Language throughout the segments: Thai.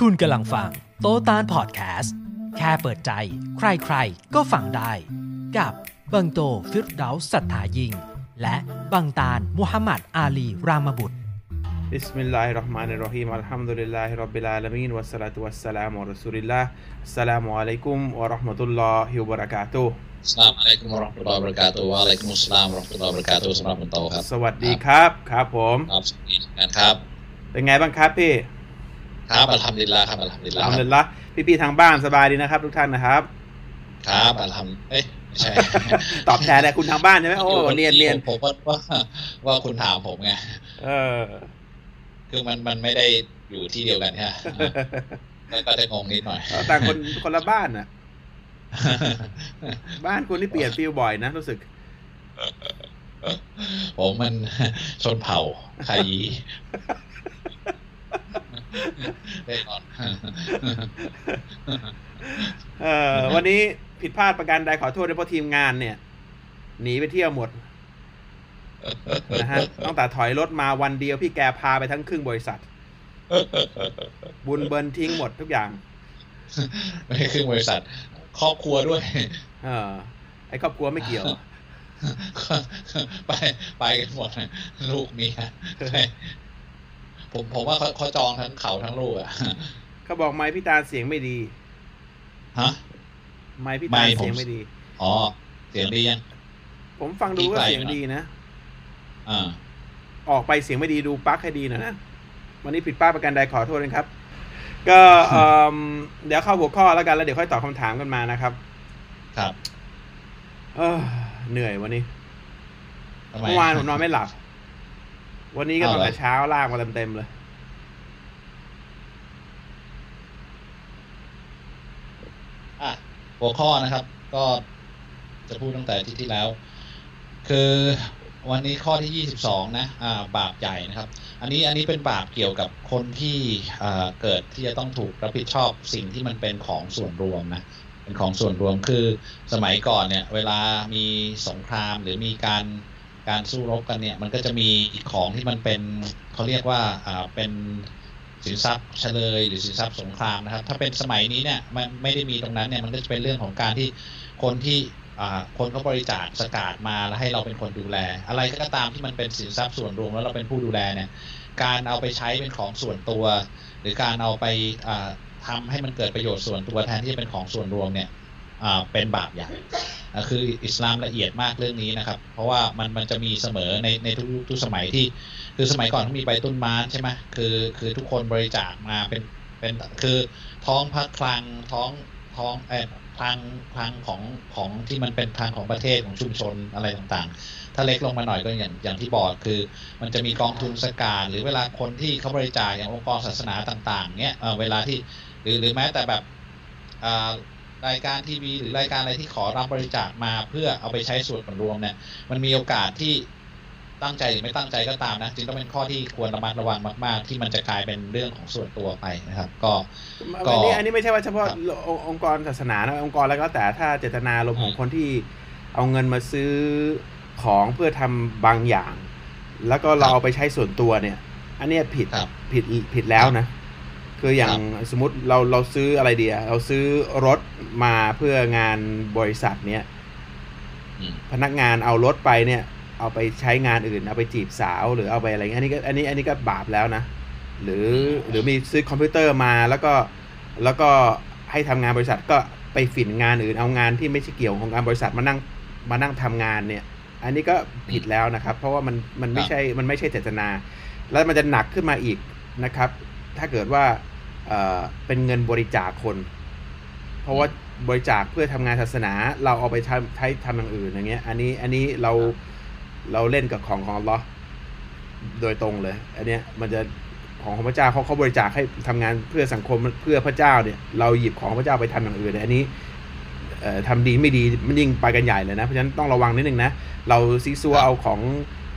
คุณกำลังฟัง โตตานพอดแคสต์ แค่เปิดใจ ใครใครก็ฟังได้ กับบังโตฟิรดาสัทธายิง และบังตานมุฮัมมัดอาลีรามบุตร بسم الله الرحمن الرحيم الحمد لله رب العالمين والصلاة والسلام على رسول الله السلام عليكم ورحمة الله وبركاته สลามุอะลัยกุมวะราะห์มตุลลอฮ์บะเราะกาตุฮ์วะอะลัยกุมุสลามรอห์มตุลลอฮ์บะเราะกาตุฮ์สำหรับคุณโตครับ สวัสดีครับ ครับผม ครับสวัสดีครับ เป็นไงบ้างครับพี่ ครับอัลฮัมดุลิลลาห์ครับอัลฮัมดุลิลลาอัห์ลฮัมดุลิลละพี่ๆทางบ้านสบายดีนะครับ ทุกท่านนะครับ ครับอัลฮัมเอ้ยไม่ใช่ตอบแทนเลยคุณทางบ้านใช่ไหมโอ้เนียนเนียนผมว่าว่าว่าคุณถามผมไงเออ คือมันมันไม่ได้อยู่ที่เดียวกันใช่ไหมแล้วก็จะงงนิดหน่อยต่างคนคนละบ้านน่ะ บ้านคุณนี่เปลี่ยนฟิลบ่อยนะรู้สึกผมมันชนเผ่าไคยี ได้ก่อนเออวันนี้ผิดพลาดประการใดขอโทษด้วยเพราะทีมงานเนี่ยหนีไปเที่ยวหมดนะฮะตั้งแต่ถอยรถมาวันเดียวพี่แกพาไปทั้งครึ่งบริษัท บุญเบิร์นทิ้งหมดทุกอย่าง ไม่ครึ่งบริษัท ครอบครัวด้วย เออ ไอ้ครอบครัวไม่เกี่ยว ไปไปกันหมดลูกเมีย ผมผมว่าเขาเขาจองทั้งเขาทั้งลูกอะเขาบอกไม้พี่ตาเสียงไม่ดีฮะไม้พี่ไมตาค์ผมเสียงไม่ดีอ๋อเสียงดียังผมฟังดูก็พี่ไกลเสียงดีนะอ่าออกไปเสียงไม่ดีดูปลั๊กให้ดีหน่อยนะวันนี้ผิดพลาดประการใดขอโทษนะครับ ก็เอิ่มเดี๋ยวเข้าหัวข้อแล้วกันแล้วเดี๋ยวค่อยตอบคำถามกันมานะครับ ครับ เออเหนื่อยวันนี้ทำไมเมื่อวานผมนอนไม่หลับ วันนี้ก็เอาตั้งเหรอแต่เช้าลากมาเต็มๆเลย อะหัวข้อนะครับ ก็จะพูดตั้งแต่ที่ที่แล้ว คือวันนี้ข้อที่ยี่สิบสองนะอ่าบาปใหญ่นะครับ อันนี้อันนี้เป็นบาปเกี่ยวกับคนที่อ่าเกิดที่จะต้องถูกรับผิดชอบสิ่งที่มันเป็นของส่วนรวมนะเป็นของส่วนรวมคือสมัยก่อนเนี่ย เวลามีสงครามหรือมีการ การสู้รบกันเนี่ยมันก็จะมีของที่มันเป็นเขาเรียกว่าอ่าเป็นสินทรัพย์เฉลยหรือสินทรัพย์สงครามนะครับ ถ้าเป็นสมัยนี้เนี่ยมันไม่ได้มีตรงนั้นเนี่ยมันก็จะเป็นเรื่องของการที่คนที่อ่าคนเขาบริจาคสกาดมาแล้วให้เราเป็นคนดูแล อะไรก็ตามที่มันเป็นสินทรัพย์ส่วนรวมแล้วเราเป็นผู้ดูแลเนี่ยการเอาไปใช้เป็นของส่วนตัว หรือการเอาไปอ่าทำให้มันเกิดประโยชน์ส่วนตัวแทนที่จะเป็นของส่วนรวมเนี่ยอ่าเป็นบาปใหญ่ คืออิสลามละเอียดมากเรื่องนี้นะครับ เพราะว่ามันมันจะมีเสมอในในทุกทุกสมัยที่ คือสมัยก่อนมีใบต้นมานใช่ไหมคือคือทุกคนบริจาคมาเป็นเป็นคือท้องพักคลังท้องท้องเออคลังคลังของของที่มันเป็นคลังของประเทศของชุมชนอะไรต่างๆ ถ้าเล็กลงมาหน่อยก็อย่างอย่างที่บอกคือ มันจะมีกองทุนสกาดหรือเวลาคนที่เขาบริจาคอย่างองค์กรศาสนาต่าง ๆเนี่ยเออเวลาที่หรือหรือแม้แต่แบบอ่า รายการทีวีหรือรายการอะไรที่ขอรับบริจาคมาเพื่อเอาไปใช้ส่วนรวมเนี่ยมันมีโอกาสที่ตั้งใจหรือไม่ตั้งใจก็ตามนะจึงต้องเป็นข้อที่ควรระมัดระวังมาก ๆ ที่มันจะกลายเป็นเรื่องของส่วนตัวไปนะครับ ก็ก็อันนี้อันนี้ไม่ใช่ว่าเฉพาะครับององค์กรศาสนานะองค์กรแล้วก็แต่ถ้าเจตนารมณ์ของคนที่เอาเงินมาซื้อของเพื่อทำบางอย่าง แล้วก็เราเอาไปใช้ส่วนตัวเนี่ย อันเนี้ยผิดครับผิดผิดแล้วนะ คืออย่างสมมติเราเราซื้ออะไรเดียเราซื้อรถมาเพื่องานบริษัทเนี้ยอืมพนักงานเอารถไปเนี่ย เอาไปใช้งานอื่น เอาไปจีบสาวหรือเอาไปอะไรเงี้ยอันนี้ก็อันนี้อันนี้ก็บาปแล้วนะ หรือหรือมีซื้อคอมพิวเตอร์มาแล้วก็แล้วก็ให้ทำงานบริษัทก็ไปฝิ่นงานอื่นเอางานที่ไม่ใช่เกี่ยวของการบริษัทมานั่งมานั่งทำงานเนี่ย อันนี้ก็ผิดแล้วนะครับ เพราะว่ามันมันไม่ใช่มันไม่ใช่เจตนา แล้วมันจะหนักขึ้นมาอีกนะครับ ถ้าเกิดว่า เป็นเงินบริจาคคน เพราะว่าบริจาคเพื่อทำงานศาสนา เราเอาไปทำใช้ทำอย่างอื่นอย่างเงี้ย อันนี้อันนี้เราเราเล่นกับของของอัลเลอฮ์โดยตรงเลย อันเนี้ยมันจะของของพระเจ้าเขาเขาบริจาคให้ทำงานเพื่อสังคมเพื่อพระเจ้าเนี่ย เราหยิบของพระเจ้าไปทำอย่างอื่นเนี่ยอันนี้เอ่อทำดีไม่ดีมันยิ่งไปกันใหญ่เลยนะ เพราะฉะนั้นต้องระวังนิดนึงนะ เราซีซัวเอาของ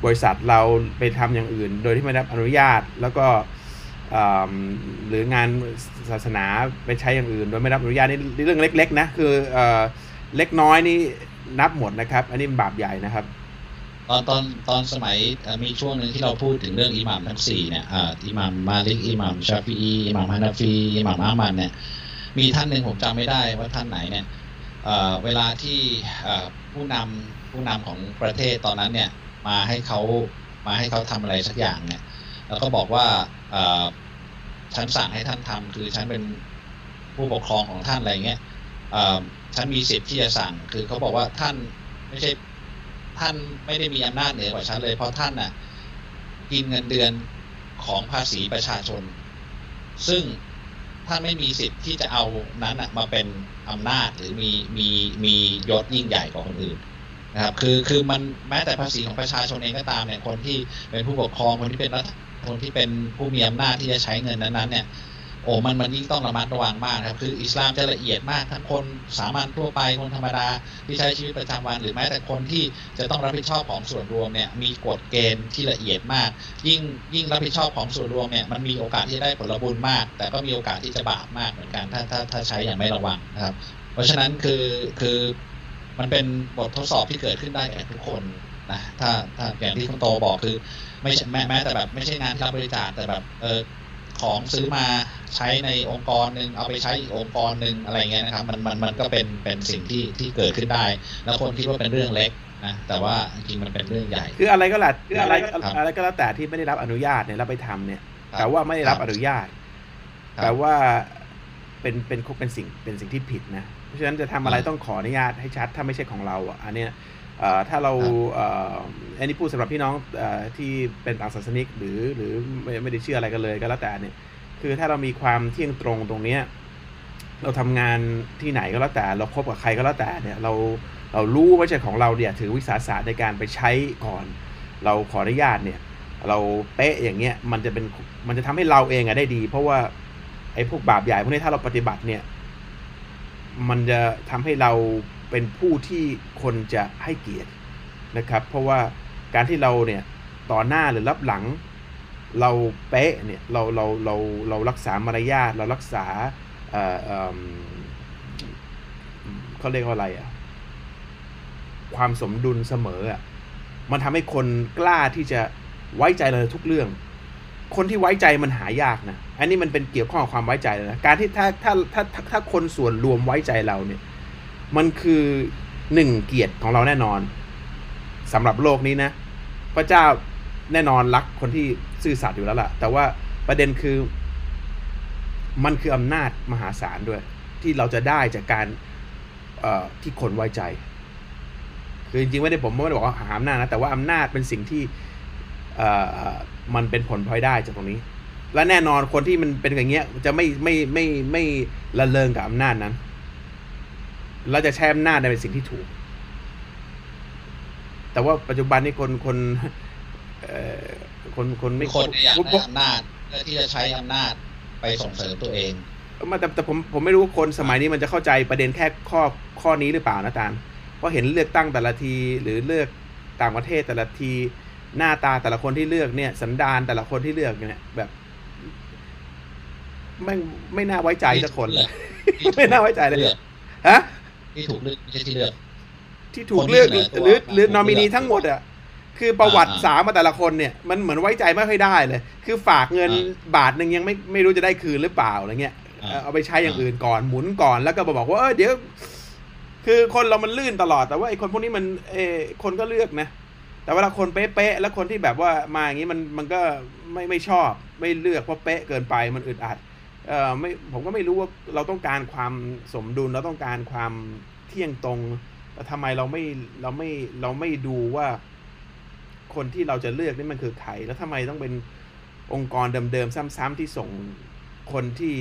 บริษัทเราไปทำอย่างอื่น โดยที่ไม่ได้รับอนุญาตแล้วก็ หรืองานศาสนาไปใช้อย่างอื่น โดยไม่รับอนุญาตนี่เรื่องเล็ก ๆ นะคือเล็กน้อยนี่นับหมดนะครับ อันนี้เป็นบาปใหญ่นะครับ ตอนตอนตอนสมัยมีช่วงหนึ่งที่เราพูดถึงเรื่องอิหมัมทั้งสี่เนี่ยอิหมัมมาลิกอิหมัมชาฟีอิหมัมฮานาฟีอิหมัมอามันเนี่ยมีท่านหนึ่งผมจำไม่ได้ว่าท่านไหนเนี่ยเวลาที่ผู้นำผู้นำของประเทศตอนนั้นเนี่ยมาให้เขามาให้เขาทำอะไรสักอย่างเนี่ยแล้วก็บอกว่า ฉันสั่งให้ท่านทำคือฉันเป็นผู้ปกครองของท่านอะไรเงี้ยฉันมีสิทธิ์ที่จะสั่ง คือเขาบอกว่าท่านไม่ใช่ท่านไม่ได้มีอำนาจเหนือกว่าฉันเลย เพราะท่านน่ะกินเงินเดือนของภาษีประชาชน ซึ่งท่านไม่มีสิทธิ์ที่จะเอานั้นนะมาเป็นอำนาจหรือมีมีมียศยิ่งใหญ่กว่าคนอื่นนะครับ คือคือมันแม้แต่ภาษีของประชาชนเองก็ตามเนี่ยคนที่เป็นผู้ปกครองคนที่เป็นรัฐ คนที่เป็นผู้มีอำนาจที่จะใช้เงินนั้นๆเนี่ยโอ้มันมันยิ่งต้องระมัดระวังมากครับคืออิสลามจะละเอียดมากทั้งคนสามัญทั่วไปคนธรรมดาที่ใช้ชีวิตประจำวันหรือแม้แต่คนที่จะต้องรับผิดชอบของส่วนรวมเนี่ยมีกฎเกณฑ์ที่ละเอียดมาก ยิ่งยิ่งรับผิดชอบของส่วนรวมเนี่ยมันมีโอกาสที่ได้ผลบุญมาก แต่ก็มีโอกาสที่จะบาปมากเหมือนกันถ้าถ้าถ้าใช้อย่างไม่ระวังนะครับ เพราะฉะนั้นคือคือมันเป็นบททดสอบที่เกิดขึ้นได้แก่ทุกคนนะถ้าถ้าอย่างที่คุณโตบอกคือ ไม่ใช่แม้แม้แต่แบบไม่ใช่งานที่รับบริจาคแต่แบบเออของซื้อมาใช้ในองค์กรหนึ่งเอาไปใช้อีกองค์กรหนึ่งอะไรเงี้ยนะครับมันมันมันก็เป็นเป็นสิ่งที่ที่เกิดขึ้นได้ แล้วคนคิดว่าเป็นเรื่องเล็กนะแต่ว่าจริงๆมันเป็นเรื่องใหญ่ คืออะไรก็แล้วคืออะไรครับอะไรก็แล้วแต่ที่ไม่ได้รับอนุญาตเนี่ยเราไปทำเนี่ยครับแต่ว่าไม่ได้รับอนุญาตครับแต่ว่าเป็นเป็นเป็นสิ่งเป็นสิ่งที่ผิดนะ เพราะฉะนั้นจะทำอะไรครับต้องขออนุญาตให้ชัดถ้าไม่ใช่ของเราอะอันเนี้ยเอ่อ ถ้าเราเอ่ออันนี้พูดสำหรับพี่น้องเอ่อที่เป็นต่างศาสนิกหรือหรือไม่ไม่ได้เชื่ออะไรกันเลยก็แล้วแต่เนี่ยคือถ้าเรามีความเที่ยงตรงตรงเนี้ยเราทำงานที่ไหนก็แล้วแต่ เราคบกับใครก็แล้วแต่เนี่ยเราเรารู้ว่าใช่ของเราเนี่ยถือวิสาสะในการไปใช้ก่อน เราขออนุญาตเนี่ยเราเป๊ะอย่างเงี้ยมันจะเป็นมันจะทำให้เราเองอะได้ดี เพราะว่าไอ้พวกบาปใหญ่พวกนี้ถ้าเราปฏิบัติเนี่ย มันจะทำให้เรา เป็นผู้ที่คนจะให้เกียรตินะครับ เพราะว่าการที่เราเนี่ยต่อหน้าหรือรับหลัง เราเป๊ะเนี่ยเราเราเราเรารักษามารยาทเรารักษาเอ่อเอิ่มเขาเรียกว่าอะไรอะความสมดุลเสมออะมันทำให้คนกล้าที่จะไว้ใจเราทุกเรื่อง คนที่ไว้ใจมันหายากนะ อันนี้มันเป็นเกี่ยวข้องกับความไว้ใจเลยนะ การที่ถ้าถ้าถ้าถ้าคนส่วนรวมไว้ใจเราเนี่ย มันคือหนึ่งเกียรติของเราแน่นอนสำหรับโลกนี้นะ พระเจ้าแน่นอนรักคนที่ซื่อสัตย์อยู่แล้วล่ะ แต่ว่าประเด็นคือ มันคืออำนาจมหาศาลด้วย ที่เราจะได้จากการเออที่คนไว้ใจ คือจริงๆไม่ได้ผมไม่ได้บอกว่าหาอำนาจนะแต่ว่าอำนาจเป็นสิ่งที่เออมันเป็นผลพลอยได้จากตรงนี้ และแน่นอนคนที่มันเป็นอย่างเงี้ยจะไม่ไม่ไม่ไม่ละเลงกับอำนาจนั้น เราจะใช้อำนาจในเป็นสิ่งที่ถูก แต่ว่าปัจจุบันนี้คนคนเอ่อคนคนไม่คนเนี่ยอยากผมได้อำนาจเพื่อที่จะใช้อำนาจไปส่งเสริมตัวเองมาแต่แต่ผมผมไม่รู้ว่าคนสมัยนี้มันจะเข้าใจประเด็นแค่ข้อข้อนี้หรือเปล่านะตาลเพราะเห็นเลือกตั้งแต่ละทีหรือเลือกต่างประเทศแต่ละทีหน้าตาแต่ละคนที่เลือกเนี่ย สันดานแต่ละคนที่เลือกเนี่ย แบบไม่ไม่น่าไว้ใจสักคนเลยไม่น่าไว้ใจเลยเลือกฮะ ที่ถูกเลือกไม่ใช่ที่เลือก ที่ถูกคนที่เลือกเสนอตัวหรือหรือถูกนอมินีเลือกทั้งหมดอะคือประวัติอ่าสามมาแต่ละคนเนี่ยมันเหมือนไว้ใจไม่ค่อยได้เลย คือฝากเงินอ่บาทหนึ่งยังไม่ไม่รู้จะได้คืนหรือเปล่าอะไรเงี้ยอ่าเอ่อเอาไปใช้อย่างอื่นก่อนหมุนก่อนแล้วก็มาบอกว่าเออเดี๋ยว คือคนเรามันลื่นตลอดแต่ว่าไอ้คนพวกนี้มันเออคนก็เลือกนะ แต่เวลาคนเป๊ะๆแล้วคนที่แบบว่ามาอย่างนี้มันมันก็ไม่ไม่ชอบ ไม่เลือกเพราะเป๊ะเกินไปมันอึดอัด เออไม่ผมก็ไม่รู้ว่าเราต้องการความสมดุลเราต้องการความเที่ยงตรงแต่ทำไมเราไม่เราไม่เราไม่ดูว่าคนที่เราจะเลือกนี่มันคือใครแล้วทำไมต้องเป็นองค์กรเดิมๆซ้ำๆที่ส่งคนที่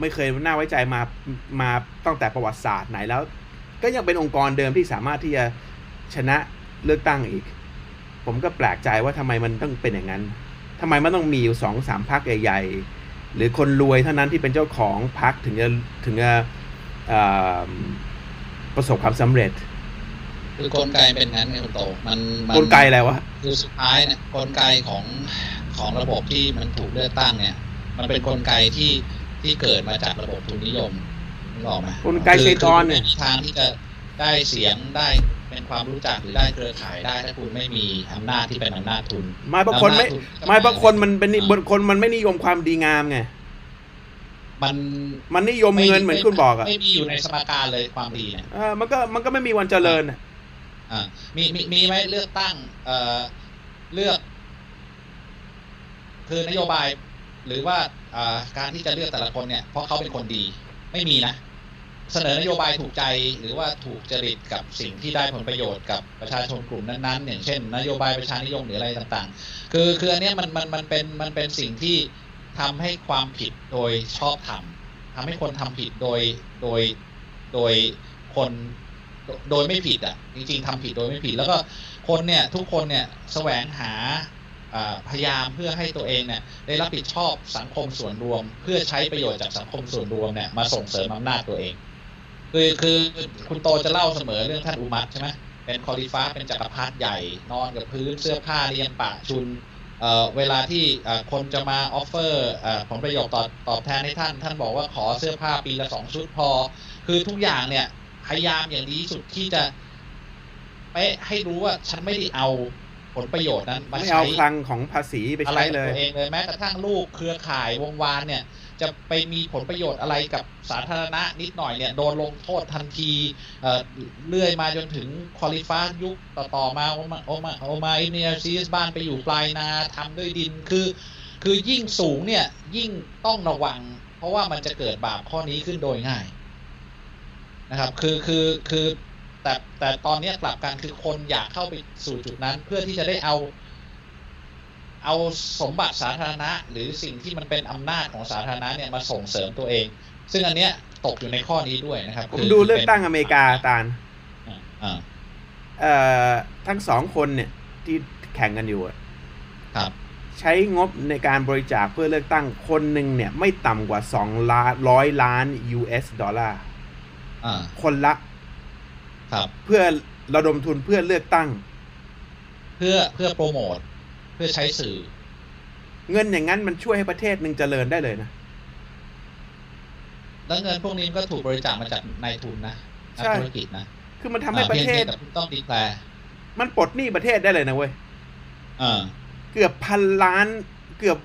ไม่เคยน่าไว้ใจมามาตั้งแต่ประวัติศาสตร์ไหนแล้ว ก็ยังเป็นองค์กรเดิมที่สามารถที่จะชนะเลือกตั้งอีก ผมก็แปลกใจว่าทำไมมันต้องเป็นอย่างนั้น ทำไมมันต้องมีอยู่สองสามพักใหญ่ ๆ หรือคนรวยเท่านั้นที่เป็นเจ้าของพักถึงจะถึงจะเอ่อประสบความสำเร็จ คือกลไกเป็นงั้นไงคุณโตมันมันกลไกอะไรวะคือสุดท้ายเนี่ยกลไกของของระบบที่มันถูกเลือกตั้งเนี่ย มันเป็นกลไกที่ที่เกิดมาจากระบบทุนนิยมนึกออกไหมกลไกคือเซตอนเนี่ยคือไม่มีทางที่จะได้เสียงได้ เป็นความรู้จักหรือได้เครือข่ายได้ถ้าคุณไม่มีอำนาจที่เป็นอำนาจทุนไม่บางคนไม่อำนาจทุนไม่บางคนมันเป็นนิอ่าบางคนมันไม่นิยมความดีงามไงมันมันนิยมเงินเหมือนคุณบอกอะไม่มีอยู่ในสมการเลยความดีเนี่ยเออมันก็มันก็ไม่มีวันเจริญอะอ่ามีมีมีไหมเลือกตั้ง เอ่อเลือก คือนโยบาย หรือว่าอ่าการที่จะเลือกแต่ละคนเนี่ยเพราะเขาเป็นคนดี ไม่มีนะ เสนอนโยบายถูกใจหรือว่าถูกจริตกับสิ่งที่ได้ผลประโยชน์กับประชาชนกลุ่มนั้นๆ อย่างเช่น นโยบายประชานิยมหรืออะไรต่างๆ คือคืออันนี้มันมันมันเป็นมันเป็นสิ่งที่ทำให้ความผิดโดยชอบธรรมทำให้คนทำผิดโดยโดยโดยคนโดยไม่ผิดอะจริงๆทำผิดโดยไม่ผิด แล้วก็คนเนี่ยทุกคนเนี่ยแสวงหาพยายามเพื่อให้ตัวเองเนี่ยได้รับผิดชอบสังคมส่วนรวม เพื่อใช้ประโยชน์จากสังคมส่วนรวมเนี่ยมาส่งเสริมอำนาจตัวเอง คือคือคุณโตจะเล่าเสมอเรื่องท่านอุมัตใช่ไหมเป็นคอลิฟ้าเป็นจักรพรรดิใหญ่ นอนกับพื้นเสื้อผ้าเรียงปะชุนเอ่อเวลาที่เอ่อคนจะมาออฟเฟอร์เอ่อผลประโยชน์ตอบตอบแทนให้ท่าน ท่านบอกว่าขอเสื้อผ้าปีละสองชุดพอ คือทุกอย่างเนี่ยพยายามอย่างดีที่สุดที่จะเป๊ะให้รู้ว่าฉันไม่ได้เอาผลประโยชน์นั้นมาไม่ใช้เอาคลังของภาษีไปอะไรใช้กับเลยตัวเองเลยแม้กระทั่งลูกเครือข่ายวงวานเนี่ย จะไปมีผลประโยชน์อะไรกับสาธารณะนิดหน่อยเนี่ยโดนลงโทษทันทีเอ่อเรื่อยมาจนถึงคอลิฟ้ายุคต่อๆมาโอมาโอมาโอมาอินเนียซีสบ้านไปอยู่ปลายนาทำด้วยดินคือ คือยิ่งสูงเนี่ยยิ่งต้องระวัง เพราะว่ามันจะเกิดบาปข้อนี้ขึ้นโดยง่ายนะครับคือคือคือแต่แต่ตอนนี้กลับกันคือคนอยากเข้าไปสู่จุดนั้นเพื่อที่จะได้เอา เอาสมบัติสาธารณะ หรือสิ่งที่มันเป็นอำนาจของสาธารณะเนี่ยมาส่งเสริมตัวเอง ซึ่งอันเนี้ยตกอยู่ในข้อนี้ด้วยนะครับผมคืดูเลือกตั้งอเมริกาตาลอ่าอ่าเอ่อทั้งสองคนเนี่ยที่แข่งกันอยู่อะครับ ใช้งบในการบริจาคเพื่อเลือกตั้งคนหนึ่งเนี่ยไม่ต่ำกว่า2ล้านร้อยล้าน US ดอลลาร์อ่าคนละ ครับ เพื่อระดมทุนเพื่อเลือกตั้ง เพื่อเพื่อโปรโมทเพื่อใช้สื่อ เงินอย่างนั้นมันช่วยให้ประเทศหนึ่งเจริญได้เลยนะแล้วเงินพวกนี้มันก็ถูกบริจาคมาจากนายทุนนะนักใช่ธุรกิจนะคือมันทำให้ประเทศอ่าพียงแต่คุณต้อง declare มันปลดหนี้ประเทศได้เลยนะเว้ยอ่าเกือบพันล้านเกือบ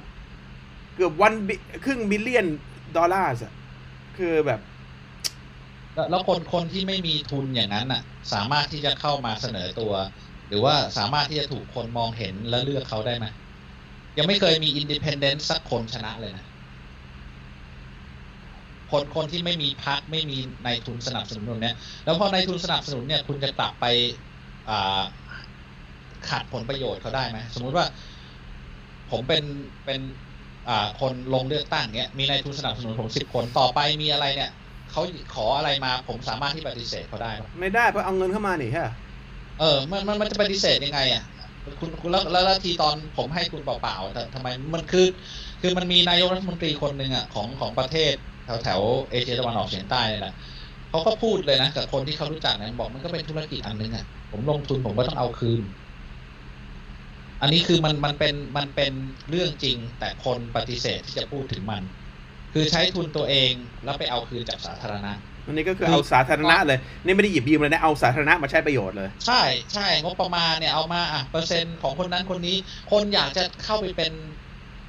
เกือบ one ครึ่ง billion ดอลลาร์อะคือแบบ แล้วแล้วคนคนที่ไม่มีทุนอย่างนั้นน่ะ สามารถที่จะเข้ามาเสนอตัว หรือว่าสามารถที่จะถูกคนมองเห็นและเลือกเขาได้ไหมยังไม่เคยมี independent สักคนชนะเลยนะคนคนที่ไม่มีพักไม่มีนายทุนสนับสนุนเนี้ยแล้วพอนายทุนสนับสนุนเนี่ย คุณจะกลับไปขัดผลประโยชน์เขาได้ไหมสมมุติว่า ผมเป็นเป็นคนลงเลือกตั้งเนี้ยมีนายทุนสนับสนุนผมสิบคนต่อไปมีอะไรเนี่ยเขาขออะไรมา ผมสามารถที่ปฏิเสธเขาได้ ไม่ได้เพราะเอาเงินเข้ามาหนี่ฮะ เออมันมันมันจะปฏิเสธยังไงอะคุณคุณแล้วแล้วทีตอนผมให้คุณเปล่าๆแต่ทำไมมันคือ คือมันมีนายกรัฐมนตรีคนหนึ่งอะของของประเทศแถวแถวเอเชียตะวันออกเฉียงใต้เนี่ยแหละเขาก็พูดเลยนะกับคนที่เขารู้จักนะบอกมันก็เป็นธุรกิจอันหนึงอะผมลงทุนผมก็ต้องเอาคืน อันนี้คือมันมันเป็นมันเป็นเรื่องจริง แต่คนปฏิเสธที่จะพูดถึงมัน คือใช้ทุนตัวเองแล้วไปเอาคืนจากสาธารณะ อันนี้ก็คือเอาสาธารณะเลย นี่ไม่ได้หยิบยืมเลยนะ เอาสาธารณะมาใช้ประโยชน์เลย ใช่ใช่งบประมาณเนี่ยเอามาอะเปอร์เซ็นต์ของคนนั้นคนนี้ คนอยากจะเข้าไปเป็น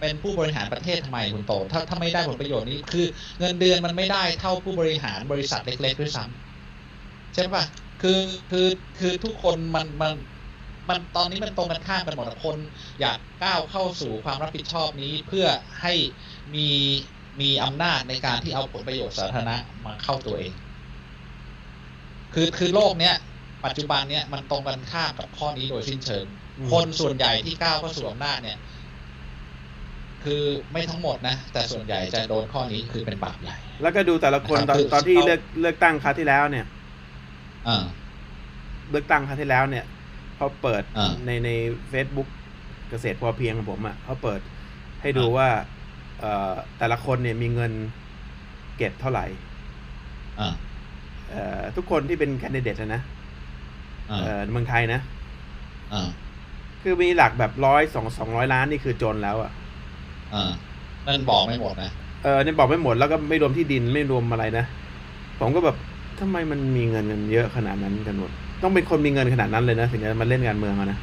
เป็นผู้บริหารประเทศทำไมคุณโต ถ้าถ้าไม่ได้ผลประโยชน์นี้คือ เงินเดือนมันไม่ได้เท่าผู้บริหารบริษัทเล็กๆด้วยซ้ำใช่ปะคือคือคือทุกคนมันมันมันตอนนี้มันตรงกันข้ามกันหมดคน อยากก้าวเข้าสู่ความรับผิดชอบนี้เพื่อให้มี มีอำนาจในการที่เอาผลประโยชน์สาธารณะมาเข้าตัวเอง คือคือโลกเนี้ยปัจจุบันเนี้ยมันตรงกันข้ามกับข้อนี้โดยสิ้นเชิงอืมคนส่วนใหญ่ที่ก้าวเข้าสู่อำนาจเนี่ย คือไม่ทั้งหมดนะ แต่ส่วนใหญ่จะโดนข้อนี้คือเป็นบาปใหญ่ แล้วก็ดูแต่ละคนครับตอนคือตอนที่เอาเลือกเลือกตั้งคราวที่แล้วเนี่ยอ่าเลือกตั้งคราวที่แล้วเนี่ยเขาเปิดอ่าในใน Facebook เกษตรพอเพียงของผมอะ่ะเขาเปิดให้ดูอ่าว่าเอ่อ แต่ละคนเนี่ยมีเงินเก็บเท่าไหร่อ่าเอ่อทุกคนที่เป็นแคนดิเดตนะอ่าเอ่อในเมืองไทยนะอ่าคือมีหลักแบบร้อยสองสองร้อยล้านนี่คือจนแล้วอะ่ะอ่านั่นบอกไม่หมดนะเออเนี่ยบอกไม่หมดแล้วก็ไม่รวมที่ดินไม่รวมอะไรนะ ผมก็แบบทำไมมันมีเงินเงินเยอะขนาดนั้นกันหมด ต้องเป็นคนมีเงินขนาดนั้นเลยนะถึงจะมาเล่นการเมืองอะนะ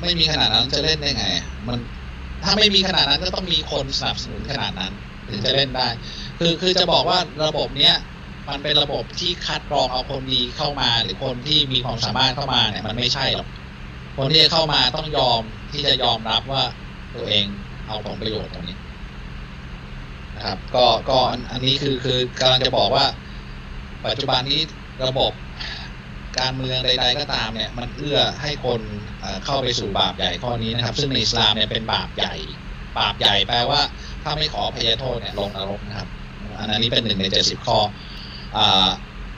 ไม่มีขนาดนั้นจะเล่นได้ไง มัน ถ้าไม่มีขนาดนั้นก็ต้องมีคนสนับสนุนขนาดนั้น ถึงจะเล่นได้ คือคือจะบอกว่าระบบเนี้ยมันเป็นระบบที่คัดกรองเอาคนดีเข้ามา หรือคนที่มีความสามารถเข้ามาเนี่ยมันไม่ใช่หรอกคนที่จะเข้ามาต้องยอมที่จะยอมรับว่าตัวเองเอาผลประโยชน์ตรงนี้นะครับ ก็ก็อันอันนี้คือคือกำลังจะบอกว่า ปัจจุบันนี้ระบบ การเมืองใด ๆ ก็ตามเนี่ยมันเอื้อให้คนเข้าไปสู่บาปใหญ่ข้อนี้นะครับ ซึ่งในอิสลามเนี่ยเป็นบาปใหญ่ บาปใหญ่แปลว่า ถ้าไม่ขออภัยโทษเนี่ยลงนรกนะครับ อันนี้เป็นหนึ่งในเจ็ดสิบข้ออ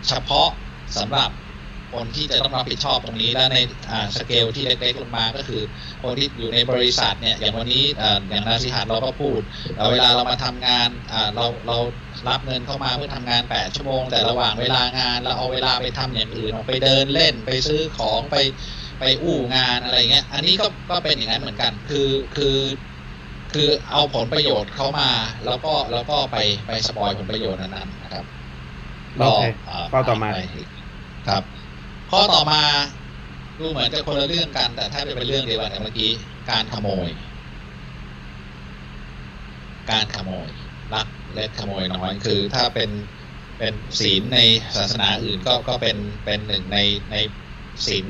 เฉพาะสำหรับคนที่จะต้องรับผิดชอบตรงนี้และในสเกลที่เล็กๆลงมาก็คือ คนที่อยู่ในบริษัทเนี่ยอย่างวันนี้ออย่างนาซิฮาดเราก็พูดเเวลาเรามาทำงานเราเรา รับเงินเข้ามาเพื่อทำงาน 8 ชั่วโมง แต่ระหว่างเวลางานเราเอาเวลาไปทำอย่างอื่นออกไปเดินเล่นไปซื้อของไปไปอู้งานอะไรเงี้ย อันนี้ก็ก็เป็นอย่างนั้นเหมือนกัน คือคือคือเอาผลประโยชน์เข้ามาแล้วก็แล้วก็ไปไปสปอยผลประโยชน์นั้นๆนะครับโอเคเข้อต่อมาไปครับ ข้อต่อมาดูเหมือนจะคนละเรื่องกัน แต่ถ้าเป็นเรื่องเดียวกันกับเมื่อกี้การขโมย การขโมยลัก เล็กขโมยน้อยคือถ้าเป็นเป็นศีลในศาสนาอื่นก็ก็เป็นเป็นหนึ่งในในศีล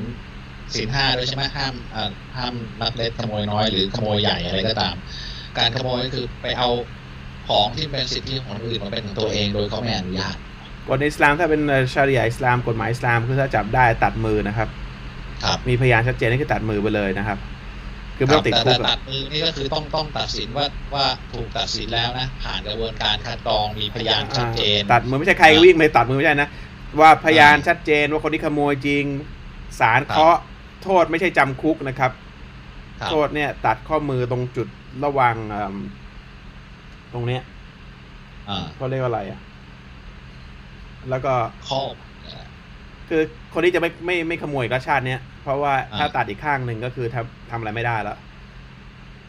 ศีลห้าด้วยใช่ไหมห้ามอ่าห้ามลักเล็กขโมยน้อยหรือขโมยใหญ่อะไรก็ตาม การขโมยก็คือไปเอาของที่เป็นสิทธิของคนอื่นมาเป็นของตัวเองโดยเขาไม่อนุญาตกฎในอิสลามถ้าเป็นชาริยาอิสลามกฎหมายอิสลามคือถ้าจับได้ตัดมือนะครับ ครับ มีพยานชัดเจนนี่คือตัดมือไปเลยนะครับ คือไม่ต้องติดแต่คุกแต่อะตัดมือนี่ก็คือต้องต้องตัดสินว่าว่าถูกตัดสินแล้วนะผ่านกระบวนการคัดกรองมีพยานชัดเจน ตัดมือไม่ใช่ใครวิ่งไปตัดมือไม่ใช่นะว่าพยานชัดเจนว่าคนที่ขโมยจริงศาลเคาะโทษไม่ใช่จำคุกนะครับครับ โทษเนี่ย ตัดข้อมือตรงจุดระหว่างเอิ่มตรงเนี้ยอ่าเขาเรียกว่าอะไรอะ แล้วก็ข้อคือคนที่จะไม่ไม่ไม่ขโมยอีกแล้วชาติเนี้ย เพราะว่าอ่าถ้าตัดอีกข้างหนึ่งก็คือทำทำอะไรไม่ได้แล้ว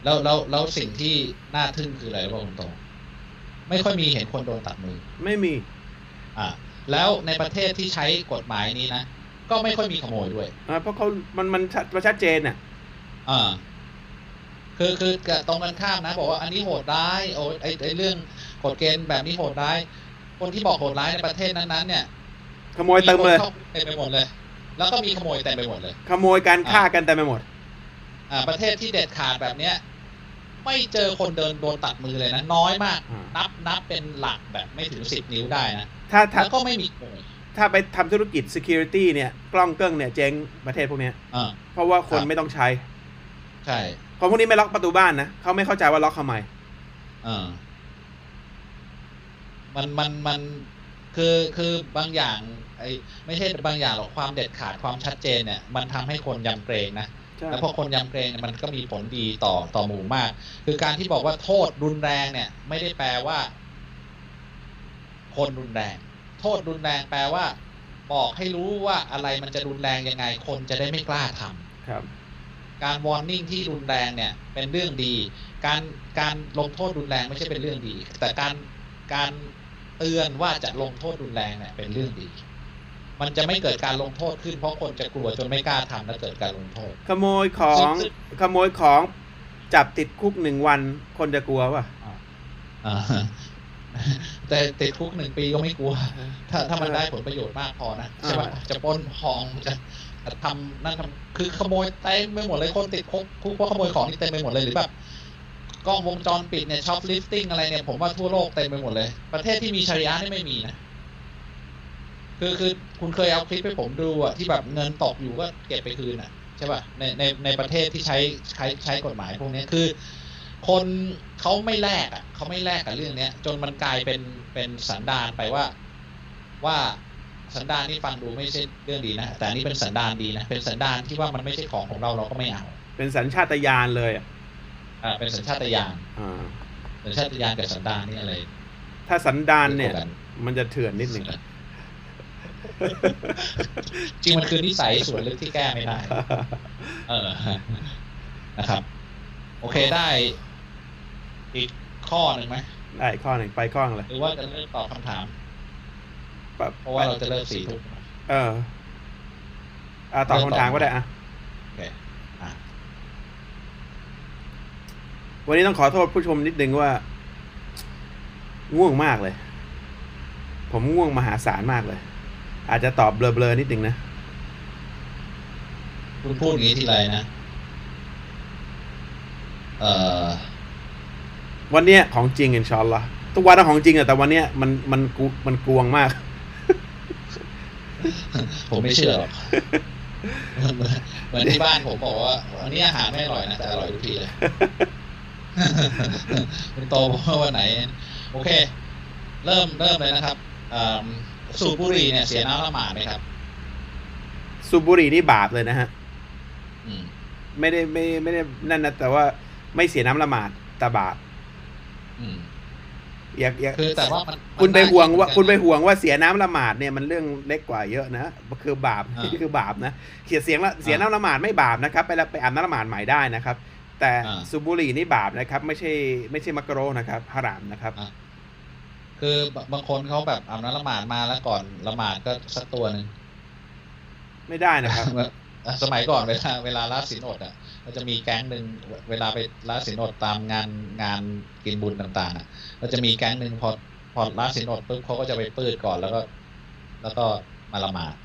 แล้วแล้วแล้วสิ่งที่น่าทึ่งคืออะไรรู้ป่ะคุณโตงไม่ค่อยมีเห็นคนโดนตัดมือ ไม่มี อ่า แล้วในประเทศที่ใช้กฎหมายนี้นะก็ไม่ค่อยมีขโมยด้วยอ่าเพราะเขามันมันชัดมันชัดเจนอะอ่าคือคือกับตรงกันข้ามนะ บอกว่าอันนี้โหดร้ายโอ้ยไอไอเรื่องกฎเกณฑ์แบบนี้โหดร้าย คนที่บอกโหดร้ายในประเทศนั้นๆเนี่ย ขโมยเต็มเลยคนข้าเต็มไปหมดเลย แล้วก็มีขโมยเต็มไปหมดเลย ขโมยการฆ่ากันเต็มไปหมด อ่า ประเทศที่เด็ดขาดแบบเนี้ย ไม่เจอคนเดินโดนตัดมือเลยนะ น้อยมากอ่านับนับเป็นหลักแบบไม่ถึงสิบนิ้วได้นะถ้าถ้าแล้วก็ไม่มีขโมยถ้าไปทำธุรกิจ security เนี่ย กล้องเกิ้งเนี่ยเจ๊งประเทศพวกเนี้ยอ่าเพราะว่าคนครับไม่ต้องใช้ ใช่คนพวกนี้ไม่ล็อกประตูบ้านนะเขาไม่เข้าใจว่าล็อกทำไมอ่ามันมันมัน คือคือบางอย่างไอ้ไม่ใช่บางอย่างหรอกความเด็ดขาดความชัดเจนเนี่ยมันทำให้คนยำเกรงนะใช่แล้วพอคนยำเกรงเนี่ยมันก็มีผลดีต่อต่อหมู่มาก คือการที่บอกว่าโทษรุนแรงเนี่ย ไม่ได้แปลว่า คนรุนแรง โทษรุนแรงแปลว่า บอกให้รู้ว่าอะไรมันจะรุนแรงยังไง คนจะได้ไม่กล้าทำครับ การวอร์นิ่งที่รุนแรงเนี่ย เป็นเรื่องดี การการลงโทษรุนแรงไม่ใช่เป็นเรื่องดี แต่การการ เตือนว่าจะลงโทษรุนแรงเนี่ยเป็นเรื่องดีมันจะไม่เกิดการลงโทษขึ้นเพราะคนจะกลัวจนไม่กล้าทำแล้วเกิดการลงโทษ ขโมยของขโมยของจับติดคุกหนึ่งวัน คนจะกลัวป่ะอ่าแต่ติดคุกหนึ่งปีก็ไม่กลัว ถ้าถ้ามันได้ผลประโยชน์มากพอนะใช่ป่ะจะปล้นทองจะจะทำนั่นทำคือขโมยเต็มไปหมดเลยคนติดคุกคุกเพราะขโมยของนี่เต็มไปหมดเลยหรือแบบ กล้องวงจรปิดเนี่ย shoplifting อะไรเนี่ยผมว่าทั่วโลกเต็มไปหมดเลย ประเทศที่มีชะรีอะฮ์นี่ไม่มีนะคือคือคุณเคยเอาคลิปให้ผมดูอะที่แบบเงินตกอยู่ก็เก็บไปคืนอะใช่ป่ะในในในประเทศที่ใช้ใช้ใช้กฎหมายพวกนี้คือ คนเขาไม่แลกอะเขาไม่แลกกับเรื่องเนี้ย จนมันกลายเป็นเป็นสันดานไปว่าว่าสันดานนี่ฟังดูไม่ใช่เรื่องดีนะแต่นนี่เป็นสันดานดีนะเป็นสันดานที่ว่ามันไม่ใช่ของของเราเราก็ไม่เอา เป็นสัญชาตญาณเลยอะ อ่าเป็นสัญชาตญาณอ่าสัญชาตญาณกับสันดานนี่อะไร ถ้าสันดานเนี่ยเดียวกันมันจะเถื่อนนิดหนึ่งจริงมันคือนิสัยส่วนลึกที่แก้ไม่ได้ เออนะครับ โอเคได้อีกข้อหนึ่งไหมได้ข้อหนึ่งไปข้อหนึ่งเลยหรือว่าจะเริ่มตอบคำถามแบบเพราะว่าเราจะเลิกสี่ทุ่มเอออ่าตอบคำถามก็ได้อะ โอเคอะ วันนี้ต้องขอโทษผู้ชมนิดนึงว่า ง่วงมากเลย ผมง่วงมหาศาลมากเลย อาจจะตอบเบลอๆนิดนึงนะคุณพูดอย่างนี้ทีไรนะ เอ่อ วันเนี้ยของจริงอินชาอนละทุกวันต้องของจริงอะแต่วันเนี้ยมันมันกูมันกลวงมาก ผมไม่เชื่อหรอกเหมือนเหมือนที่บ้านผมบอกว่าวันนี้อาหารไม่อร่อยนะแต่อร่อยทุกทีเลย คุณโตบอกว่าวันไหน โอเค เริ่มเริ่มเลยนะครับอ่าสูบบุหรี่เนี่ยเสียน้ำละหมาดไหมครับ สูบบุหรี่นี่บาปเลยนะฮะอืมไม่ได้ไม่ไม่ได้นั่นนะแต่ว่าไม่เสียน้ำละหมาดแต่บาปอืมอยากอยากคือแต่ว่ามันคุณไปห่วงว่ามันน่คุณไปคิดเหมือนกันห่วงว่าเสียน้ำละหมาดเนี่ยมันเรื่องเล็กกว่าเยอะนะคือบาปอ่านี่คือบาปนะเสียเสียงละเสียน้ำละหมาดไม่บาปนะครับ ไปแล้วไปอาบน้ำละหมาดใหม่ได้นะครับ แต่อ่าสูบบุหรี่นี่บาปนะครับ ไม่ใช่ไม่ใช่มักโรนะครับฮารามนะครับอ่าคือบางคนเขาแบบอาบน้ำละหมาดมาแล้วก่อนละหมาดก็สักตัวหนึ่งไม่ได้นะครับสมัยก่อนเวลาเวลาละสินอดอะก็จะมีแก๊งหนึ่งเวลาไปละสินอดตามงานงานกินบุญต่างๆอะก็จะมีแก๊งหนึ่งพอพอละสินอดปุ๊บเขาก็จะไปปืดก่อนแล้วก็ แล้วก็มาละหมาด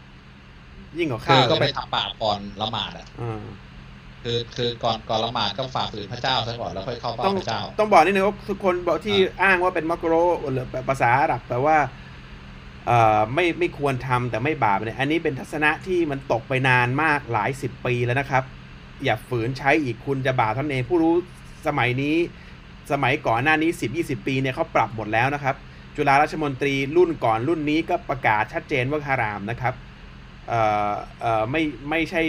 ยิ่งกว่าคืข้าอวก็ไปเลยทำบาปก่อนละหมาดอะอ่า คือคือก่อนก่อนละหมาดก็ฝ่าฝืนพระเจ้าซะก่อนแล้วค่อยเข้าเฝ้าต้องพระเจ้า ต้องบอกนิดนึงว่าทุกคนบอกที่อ่าอ้างว่าเป็นมักโรหรือภาษาอาหรับแปลว่าเอ่อไม่ไม่ควรทำแต่ไม่บาปเนี่ยอันนี้เป็นทัศนะที่มันตกไปนานมากหลายสิบปีแล้วนะครับ อย่าฝืนใช้อีกคุณจะบาปเท่านั้นเองผู้รู้สมัยนี้ สมัยก่อนหน้านี้ 10 20 ปีเนี่ยเขาปรับหมดแล้วนะครับ จุฬาราชมนตรีรุ่นก่อนรุ่นนี้ก็ประกาศชัดเจนว่าฮารามนะครับเอ่อเอ่อไม่ไม่ใช่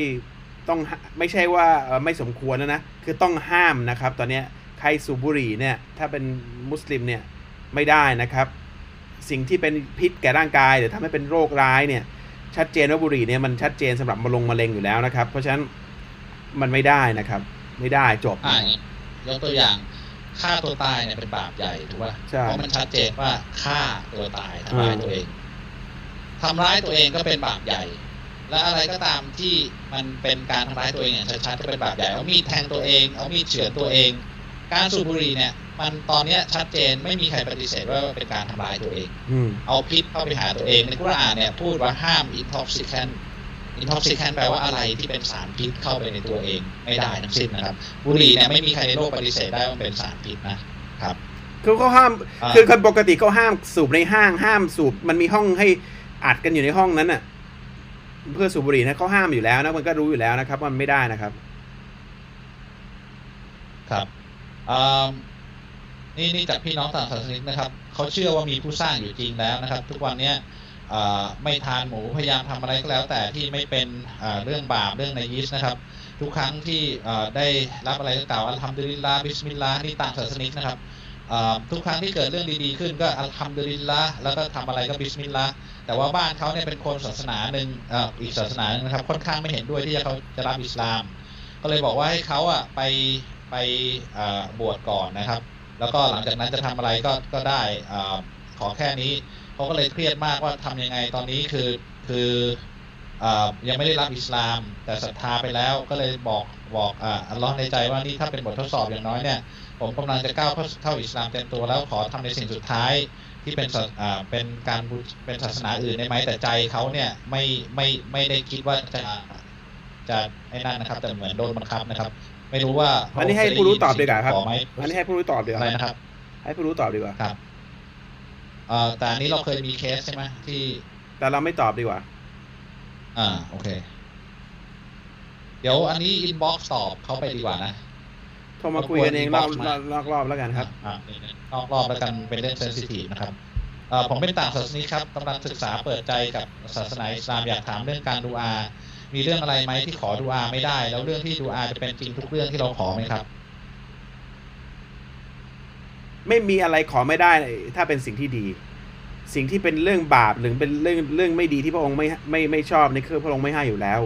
ต้องไม่ใช่ว่าเอ่อไม่สมควรแล้วนะ คือต้องห้ามนะครับ ตอนเนี้ยใครสูบบุหรี่เนี่ยถ้าเป็นมุสลิมเนี่ยไม่ได้นะครับ สิ่งที่เป็นพิษแก่ร่างกายหรือทำให้เป็นโรคร้ายเนี่ยชัดเจนว่าบุหรี่เนี่ยมันชัดเจนสำหรับมะลงมะเร็งอยู่แล้วนะครับ เพราะฉะนั้นมันไม่ได้นะครับ ไม่ได้จบอ่าอย่างนี้ยกตัวอย่างฆ่าตัวตายเนี่ยเป็นบาปใหญ่ถูกป่ะใช่เพราะมันชัดเจนว่าฆ่าตัวตายทำร้ายตัวเองทำร้ายตัวเองก็เป็นบาปใหญ่ และอะไรก็ตามที่มันเป็นการทำร้ายตัวเองอย่างชัดๆก็เป็นบาปใหญ่เอามีดแทงตัวเองเอามีดเฉือนตัวเอง การสูบบุหรี่เนี่ยมันตอนเนี้ยชัดเจนไม่มีใครปฏิเสธว่าเป็นการทำร้ายตัวเองอืมเอาพิษเข้าไปหาตัวเองในกุรอานเนี่ยพูดว่าห้าม intoxicant intoxicant แปลว่าอะไรที่เป็นสารพิษเข้าไปในตัวเองไม่ได้ทั้งสิ้นนะครับ บุหรี่เนี่ยไม่มีใครในโลกปฏิเสธได้ว่ามันเป็นสารพิษนะครับคือเขาห้ามอ่าคือคนปกติเขาห้ามสูบในห้างห้ามสูบมันมีห้องให้อัดกันอยู่ในห้องนั้นน่ะ เพื่อสูบบุหรี่นะเขาห้ามอยู่แล้วนะมันก็รู้อยู่แล้วนะครับว่ามันไม่ได้นะครับ ครับนี่นี่จากพี่น้องต่างศาสนิกนะครับเขาเชื่อว่ามีผู้สร้างอยู่จริงแล้วนะครับ ทุกวันเนี้ยไม่ทานหมูพยายามทำอะไรก็แล้วแต่ที่ไม่เป็นเรื่องบาปเรื่องนะยิสนะครับ ทุกครั้งที่ได้รับอะไรก็กล่าวอัลฮัมดุลิลลาห์ บิสมิลลาห์นี่ต่างศาสนิกนะครับทุกครั้งที่เกิดเรื่องดีๆขึ้นก็อัลฮัมดุลิลลาห์แล้วก็ทำอะไรก็บิสมิลลาห์ แต่ว่าบ้านเขาเนี่ยเป็นคนศาสนาหนึ่งออีกศาสนาหนึ่งนะครับ ค่อนข้างไม่เห็นด้วยที่จะเขาจะรับอิสลาม ก็เลยบอกว่าให้เขาอะไปไปบวชก่อนนะครับ แล้วก็หลังจากนั้นจะทำอะไรก็ก็ได้อาขอแค่นี้เขาก็เลยเครียดมากว่าทำยังไงตอนนี้คือคืออยังไม่ได้รับอิสลาม แต่ศรัทธาไปแล้วก็เลยบอกบอกอ่าอัลลอฮ์ในใจว่านี่ถ้าเป็นบททดสอบอย่างน้อยเนี่ยผมกำลังจะก้าวเข้าอิสลามเต็มตัวแล้วขอทำในสิ่งสุดท้าย ที่เป็นศาอ่าเป็นการบูชเป็นศาสนาอื่นได้ไหมแต่ใจเขาเนี่ยไม่ไม่ไม่ได้คิดว่าจะจะไอ้นั่นนะครับ แต่เหมือนโดนบังคับนะครับ ไม่รู้ว่าอันนี้ให้ผู้รู้ตอบดีกว่าครับขอไหมอันนี้ให้ผู้รู้ตอบดีกอะว่าไรนะครับ ให้ผู้รู้ตอบดีกว่าครับเอ่อแต่อันนี้เราเคยมีเคสใช่ไหมที่ แต่เราไม่ตอบดีกว่า อ่าโอเค เดี๋ยวอันนี้ inbox ตอบเขาไปดีกว่านะ โทรมาคุยกันเองรอบรอบรอบรอบแล้วกันครับอ่านอกรอบแล้วกันเป็นเรื่อง sensitive นะครับเอ่อผมเป็นต่างศาสนิกครับกำลังศึกษาเปิดใจกับศาสนาอิสลามอยากถามเรื่องการดูอา มีเรื่องอะไรไหมที่ขอดูอาไม่ได้ แล้วเรื่องที่ดูอาจะเป็นจริงทุกเรื่องที่เราขอไหมครับ ไม่มีอะไรขอไม่ได้ ถ้าเป็นสิ่งที่ดี สิ่งที่เป็นเรื่องบาปหรือเป็นเรื่องเรื่องไม่ดีที่พระองค์ไม่ไม่ไม่ชอบนี่คือพระองค์ไม่ให้อยู่แล้ว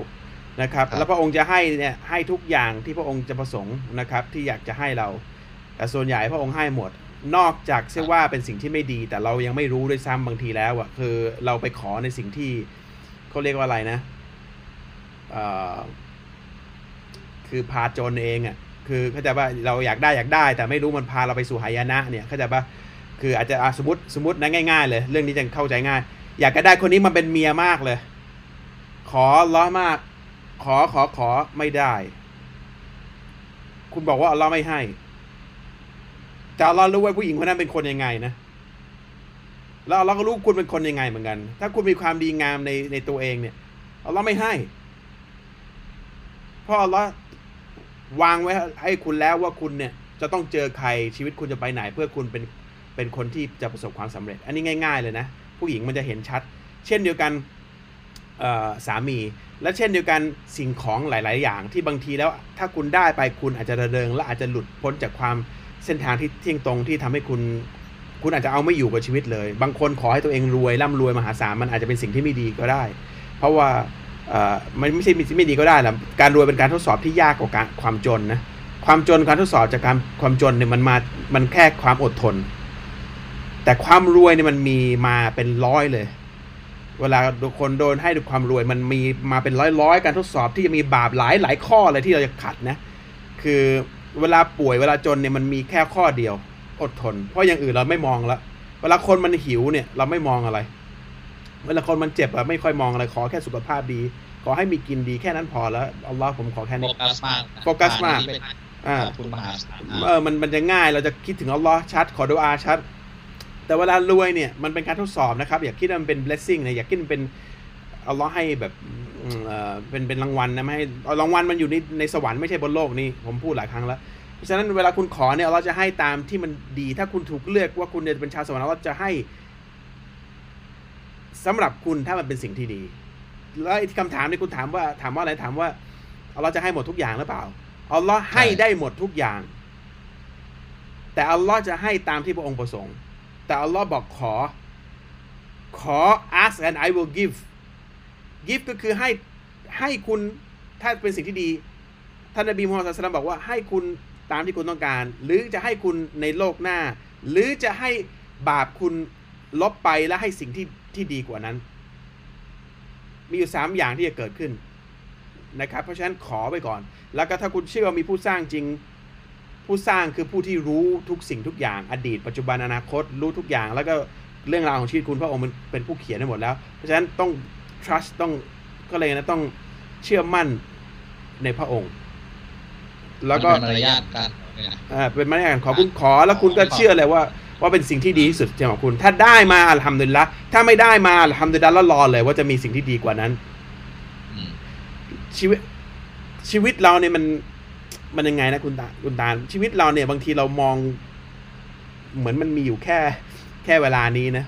นะครับครับ แล้วพระองค์จะให้เนี่ยให้ทุกอย่างที่พระองค์จะประสงค์นะครับ ที่อยากจะให้เรา แต่ส่วนใหญ่พระองค์ให้หมด นอกจากเชื่อว่าเป็นสิ่งที่ไม่ดี แต่เรายังไม่รู้ด้วยซ้ำบางทีแล้วอะคือเราไปขอในสิ่งที่เขาเรียกว่าอะไรนะเอ่อคือพาจนเองอะคือเข้าใจว่าเราอยากได้อยากได้ แต่ไม่รู้มันพาเราไปสู่หายนะเนี่ยเข้าใจปะคืออาจจะอะสมมติสมมตินะง่ายๆ เลย เรื่องนี้จะเข้าใจง่าย อยากจะได้คนนี้มาเป็นเมียมากเลย ขอล้อมาก ขอขอขอไม่ได้ คุณบอกว่าเราไม่ให้แต่เรารู้ว่าผู้หญิงคนนั้นเป็นคนยังไงนะแล้วเราก็รู้คุณเป็นคนยังไงเหมือนกัน ถ้าคุณมีความดีงามในในตัวเองเนี่ยเราไม่ให้ เพราะเราวางไว้ให้คุณแล้วว่าคุณเนี่ย จะต้องเจอใครชีวิตคุณจะไปไหน เพื่อคุณเป็นเป็นคนที่จะประสบความสำเร็จ อันนี้ง่าย ๆ เลยนะ ผู้หญิงมันจะเห็นชัด เช่นเดียวกันสามี และเช่นเดียวกันสิ่งของหลาย ๆ อย่างที่บางทีแล้วถ้าคุณได้ไปคุณอาจจะระเริง และอาจจะหลุดพ้นจากความเส้นทางที่เที่ยงตรงที่ทำให้คุณคุณอาจจะเอาไม่อยู่กับชีวิตเลย บางคนขอให้ตัวเองรวยร่ำรวยมหาศาลมันอาจจะเป็นสิ่งที่ไม่ดีก็ได้ เพราะว่ามันไม่ใช่ไม่ดีก็ได้หละการรวยเป็นการทดสอบที่ยากกว่าการความจนนะความจนการทดสอบจากการความจนเนี่ยมันมามันแค่ความอดทน แต่ความรวยเนี่ยมันมีมาเป็นร้อยเลย เวลาคนโดนให้ด้วยความรวยมันมีมาเป็นร้อยร้อยการทดสอบที่จะมีบาปหลายหลายข้อเลยที่เราจะขัดนะ คือเวลาป่วยเวลาจนเนี่ยมันมีแค่ข้อเดียว อดทน เพราะอย่างอื่นเราไม่มองแล้วเวลาคนมันหิวเนี่ยเราไม่มองอะไร เวลาคนมันเจ็บอะไม่ค่อยมองอะไรขอแค่สุขภาพดี ขอให้มีกินดีแค่นั้นพอแล้วอัลลอฮ์ผมขอแค่นี้โฟกัสมากโฟกัสมากอ่าคุณมหาศาลเออมันมันจะง่ายเราจะคิดถึงอัลลอฮ์ชัด ขอดุอาชัด แต่เวลารวยเนี่ยมันเป็นการทดสอบนะครับ อย่าคิดว่ามันเป็น blessing นะอย่าคิดมันเป็นอัลลอฮ์ให้แบบเออเป็นเป็นรางวัลนะไม่ให้รางวัลมันอยู่ในในสวรรค์ไม่ใช่บนโลกนี้ผมพูดหลายครั้งแล้วเพราะฉะนั้นเวลาคุณขอเนี่ยเราจะให้ตามที่มันดี ถ้าคุณถูกเลือกว่าคุณจะเป็นชาวสวรรค์เราจะให้สำหรับคุณถ้ามันเป็นสิ่งที่ดี แล้วคำถามที่คุณถามว่าถามว่าอะไรถามว่าเราจะให้หมดทุกอย่างหรือเปล่าอัลลอฮ์ให้ได้หมดทุกอย่าง แต่อัลลอฮ์จะให้ตามที่พระองค์ประสงค์ แต่อัลลอฮ์บอกขอ ขอ ask and I will give give ก็คือให้ให้คุณถ้าเป็นสิ่งที่ดี ท่านนบีมูฮัมมัดสุลตัมบอกว่าให้คุณตามที่คุณต้องการ หรือจะให้คุณในโลกหน้า หรือจะให้บาปคุณลบไปและให้สิ่งที่ที่ดีกว่านั้น มีอยู่สามอย่างที่จะเกิดขึ้นนะครับ เพราะฉะนั้นขอไปก่อน แล้วก็ถ้าคุณเชื่อว่ามีผู้สร้างจริง ผู้สร้างคือผู้ที่รู้ทุกสิ่งทุกอย่าง อดีต ปัจจุบันอนาคตรู้ทุกอย่าง แล้วก็เรื่องราวของชีวิตคุณพระองค์มันเป็นผู้เขียนได้หมดแล้ว เพราะฉะนั้นต้อง trust ต้องก็เลยนะต้องเชื่อมั่นในพระองค์ แล้วก็เป็นมารยาทการอ่าเป็นมารยาทขอคุณขอแล้วคุณก็เชื่อเลยว่า ว่าเป็นสิ่งที่ดีที่สุดสำหรับคุณ ถ้าได้มาอัลฮัมดุลิลละถ้าไม่ได้มาอัลฮัมดุลิลละแล้วรอเลย ว่าจะมีสิ่งที่ดีกว่านั้นชีวิตชีวิตเราเนี่ยมัน มันยังไงนะคุณตาคุณตาชีวิตเราเนี่ยบางทีเรามอง เหมือนมันมีอยู่แค่ แค่เวลานี้นะ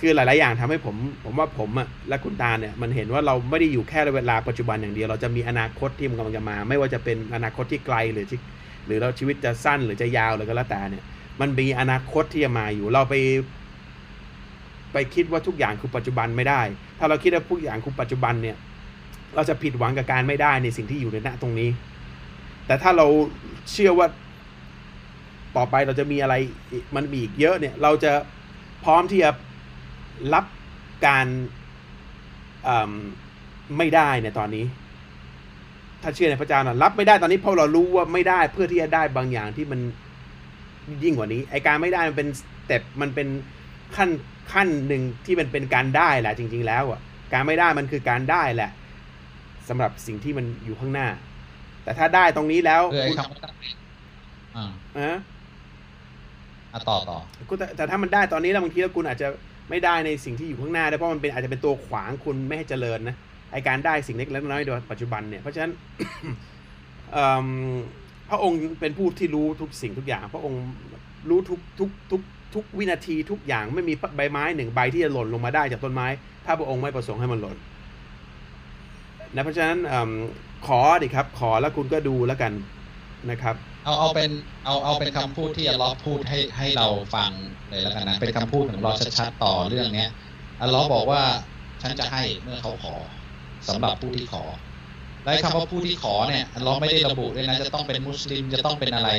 คือหลาย ๆ อย่างทำให้ผม ผมว่าผมอะและคุณตาเนี่ย มันเห็นว่าเราไม่ได้อยู่แค่เวลาปัจจุบันอย่างเดียว เราจะมีอนาคตที่มันกำลังจะมา ไม่ว่าจะเป็นอนาคตที่ไกลหรือที่หรือเราชีวิตจะสั้นหรือจะยาวหรือก็แล้วแต่เนี่ย มันมีอนาคตที่จะมาอยู่ เราไป ไปคิดว่าทุกอย่างคือปัจจุบันไม่ได้ ถ้าเราคิดว่าทุกอย่างคือปัจจุบันเนี่ย เราจะผิดหวังกับการไม่ได้ในสิ่งที่อยู่ในหน้าตรงนี้ แต่ถ้าเราเชื่อว่าต่อไปเราจะมีอะไรมันมีอีกเยอะเนี่ย เราจะพร้อมที่จะรับการไม่ได้เนี่ยตอนนี้ ถ้าเชื่อในพระเจ้านะรับไม่ได้ตอนนี้เพราะเรารู้ว่าไม่ได้เพื่อที่จะได้บางอย่างที่มันยิ่งกว่านี้ไอการไม่ได้มันเป็นสเต็ปมันเป็นขั้นขั้นหนึ่งที่มันเป็นการได้แหละจริง ๆ แล้วอะการไม่ได้มันคือการได้แหละสำหรับสิ่งที่มันอยู่ข้างหน้า แต่ถ้าได้ตรงนี้แล้วคือไอ้คำว่าอ่าอะอะต่อต่อคุณแต่แต่ถ้ามันได้ตอนนี้แล้วบางทีแล้วคุณอาจจะไม่ได้ในสิ่งที่อยู่ข้างหน้าได้เพราะมันเป็นอาจจะเป็นตัวขวางคุณไม่ให้เจริญนะไอการได้สิ่งเล็กๆน้อยๆโดยปัจจุบันเนี่ย เพราะฉะนั้นเอิ่มพระองค์เป็นผู้ที่รู้ทุกสิ่งทุกอย่าง พระองค์รู้ทุกทุกทุกทุกวินาทีทุกอย่างไม่มีใบไม้หนึ่งใบที่จะหล่นลงมาได้จากต้นไม้ ถ้าพระองค์ไม่ประสงค์ให้มันหล่นนะเพราะฉะนั้นอม ขอดิครับ ขอแล้วคุณก็ดูแล้วกันนะครับ เอาเอาเป็นเอาเอาเป็นคำพูดที่อัลลอฮ์พูดให้ให้เราฟังเลยแล้วกันนะเป็นคำพูดของเราชัดๆต่อเรื่องเนี้ยอัลลอฮ์บอกว่าฉันจะให้เมื่อเขาขอสำหรับผู้ที่ขอและคำว่าผู้ที่ขอเนี่ยอัลลอฮ์ไม่ได้ระบุเลยนะจะต้องเป็นมุสลิมจะต้องเป็นอะไร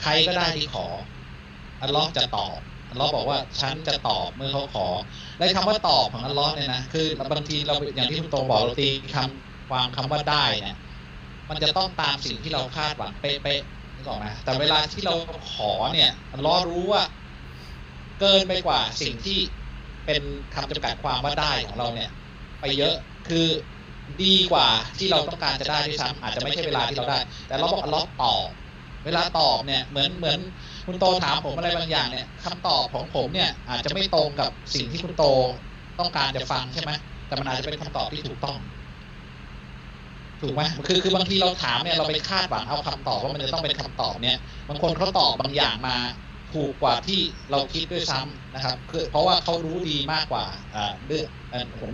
ใครก็ได้ที่ขออัลลอฮ์จะตอบอัลลอฮ์บอกว่าฉันจะตอบเมื่อเขาขอและคำว่าตอบของอัลลอฮ์เนี่ยนะคือบางทีเราอย่างที่คุณโตบอกเราตีคำ ความคำว่าได้เนี่ยมันจะต้องตามสิ่งที่เราคาดหวังเป๊ะๆนึกออกไหมแต่เวลาที่เราขอเนี่ยอัลลอรู้ว่า เกินไปกว่าสิ่งที่เป็นคำจำกัดความว่าได้ของเราเนี่ย ไปเยอะคือดีกว่าที่เราต้องการจะได้ด้วยซ้ำอาจจะไม่ใช่เวลาที่เราได้ แต่เราบอกอัลลอตอบเวลาตอบเนี่ยเหมือนเหมือนคุณโตถามผมอะไรบางอย่างเนี่ยคำตอบของผมเนี่ย อาจจะไม่ตรงกับสิ่งที่คุณโตต้องการจะฟังใช่ไหมแต่มันอาจจะเป็นคำตอบที่ถูกต้อง ถูกไหมคือคือบางทีเราถามเนี่ยเราไปคาดหวังเอาคำตอบว่ามันจะต้องเป็นคำตอบเนี่ยบางคนเขาตอบบางอย่างมาถูกกว่าที่เราคิดด้วยซ้ำนะครับคือเพราะว่าเขารู้ดีมากกว่าอ่าเรื่อง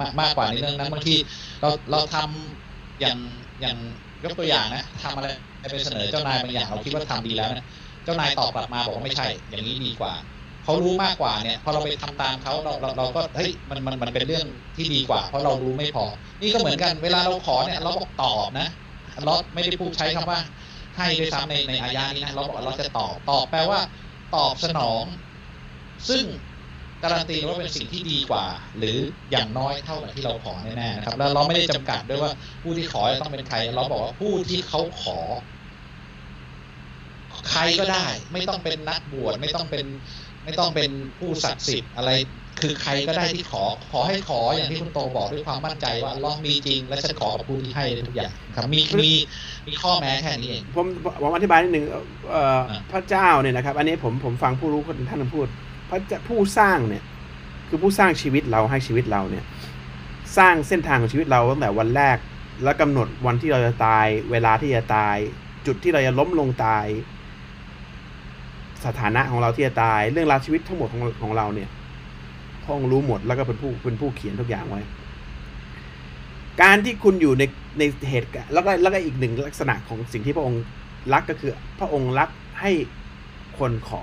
มากมากกว่าในเรื่องนั้นบางทีเราเราทำอย่างอย่างยกตัวอย่างนะทำอะไรไปเสนอเจ้านายบางอย่างเราคิดว่าทำดีแล้วนะเจ้านายตอบกลับมาบอกว่าไม่ใช่ อย่างนี้ดีกว่า เขารู้มากกว่าเนี่ยพอเราไปทำตามเขาเราเราเราก็เฮ้ยมันมันมันเป็นเรื่องที่ดีกว่า เพราะเรารู้ไม่พอ นี่ก็เหมือนกันเวลาเราขอเนี่ยเราบอกตอบนะเราไม่ได้พูดใช้คำว่า ให้ด้วยซ้ำในในอายานี้นะเราบอกเราจะตอบตอบแปลว่า ตอบสนอง ซึ่งการันตีว่าเป็นสิ่งที่ดีกว่า หรืออย่างน้อยเท่ากับที่เราขอแน่ๆนะครับ แล้วเราไม่ได้จำกัดด้วยว่าผู้ที่ขอต้องเป็นใคร เราบอกว่าผู้ที่เขาขอ ใครก็ได้ ไม่ต้องเป็นนักบวชไม่ต้องเป็น ไม่ต้องเป็นผู้ศักดิ์สิทธิ์อะไร คือใครก็ได้ที่ขอ ขอให้ขออย่างที่คุณโตบอกด้วยความมั่นใจว่าลองมีจริง และฉันขอกับผู้ที่ให้ทุกอย่างครับ มีมีมีข้อแม้แค่นี้เองผมผมอธิบายนิดหนึ่งเอ่ออะพระเจ้าเนี่ยนะครับ อันนี้ผมผมฟังผู้รู้คนท่านพูด พระเจ้าผู้สร้างเนี่ย คือผู้สร้างชีวิตเราให้ชีวิตเราเนี่ย สร้างเส้นทางของชีวิตเราตั้งแต่วันแรก แล้วกำหนดวันที่เราจะตาย เวลาที่จะตาย จุดที่เราจะล้มลงตาย สถานะของเราที่จะตาย เรื่องราวชีวิตทั้งหมดของของเราเนี่ยพระองรู้หมดแล้วก็เป็นผู้เป็นผู้เขียนทุกอย่างไว้ การที่คุณอยู่ในในเหตุแล้วก็แล้วก็อีกหนึ่งลักษณะของสิ่งที่พระองค์รักก็คือ พระองค์รักให้คนขอ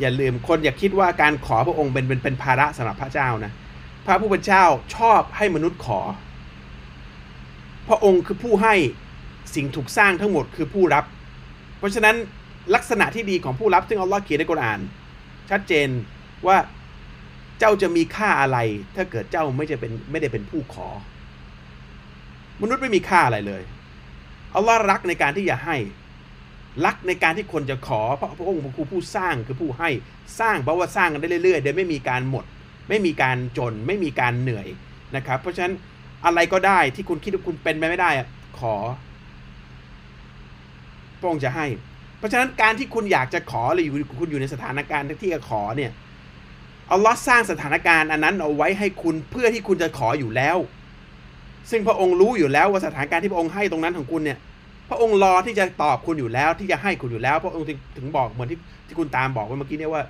อย่าลืมคนอย่าคิดว่าการขอพระองค์เป็นเป็นเป็นภาระสำหรับพระเจ้านะพระผู้เป็นเจ้าชอบให้มนุษย์ขอ พระองค์คือผู้ให้สิ่งถูกสร้างทั้งหมดคือผู้รับ เพราะฉะนั้น ลักษณะที่ดีของผู้รับซึ่งอัลลอฮ์เขียนในกุรอาน ชัดเจนว่าเจ้าจะมีค่าอะไร ถ้าเกิดเจ้าไม่จะเป็นไม่ได้เป็นผู้ขอ มนุษย์ไม่มีค่าอะไรเลยอัลลอฮ์รักในการที่จะให้ รักในการที่คนจะขอ เพราะพระองค์คือผู้สร้างคือผู้ให้สร้างเพราะว่าสร้างกันได้เรื่อยๆโดยไม่มีการหมด ไม่มีการจน ไม่มีการเหนื่อยนะครับ เพราะฉะนั้นอะไรก็ได้ที่คุณคิดว่าคุณเป็นไปไม่ได้อะขอพระองค์จะให้ เพราะฉะนั้นการที่คุณอยากจะขอหรือคุณอยู่ในสถานการณ์ที่จะขอเนี่ยอัลลอฮ์สร้างสถานการณ์อันนั้นเอาไว้ให้คุณเพื่อที่คุณจะขออยู่แล้ว ซึ่งพระองค์รู้อยู่แล้วว่าสถานการณ์ที่พระองค์ให้ตรงนั้นของคุณเนี่ย พระองค์รอที่จะตอบคุณอยู่แล้ว ที่จะให้คุณอยู่แล้ว พระองค์ถึงบอกเหมือนที่ที่คุณตามบอกไว้เมื่อกี้เนี่ยว่า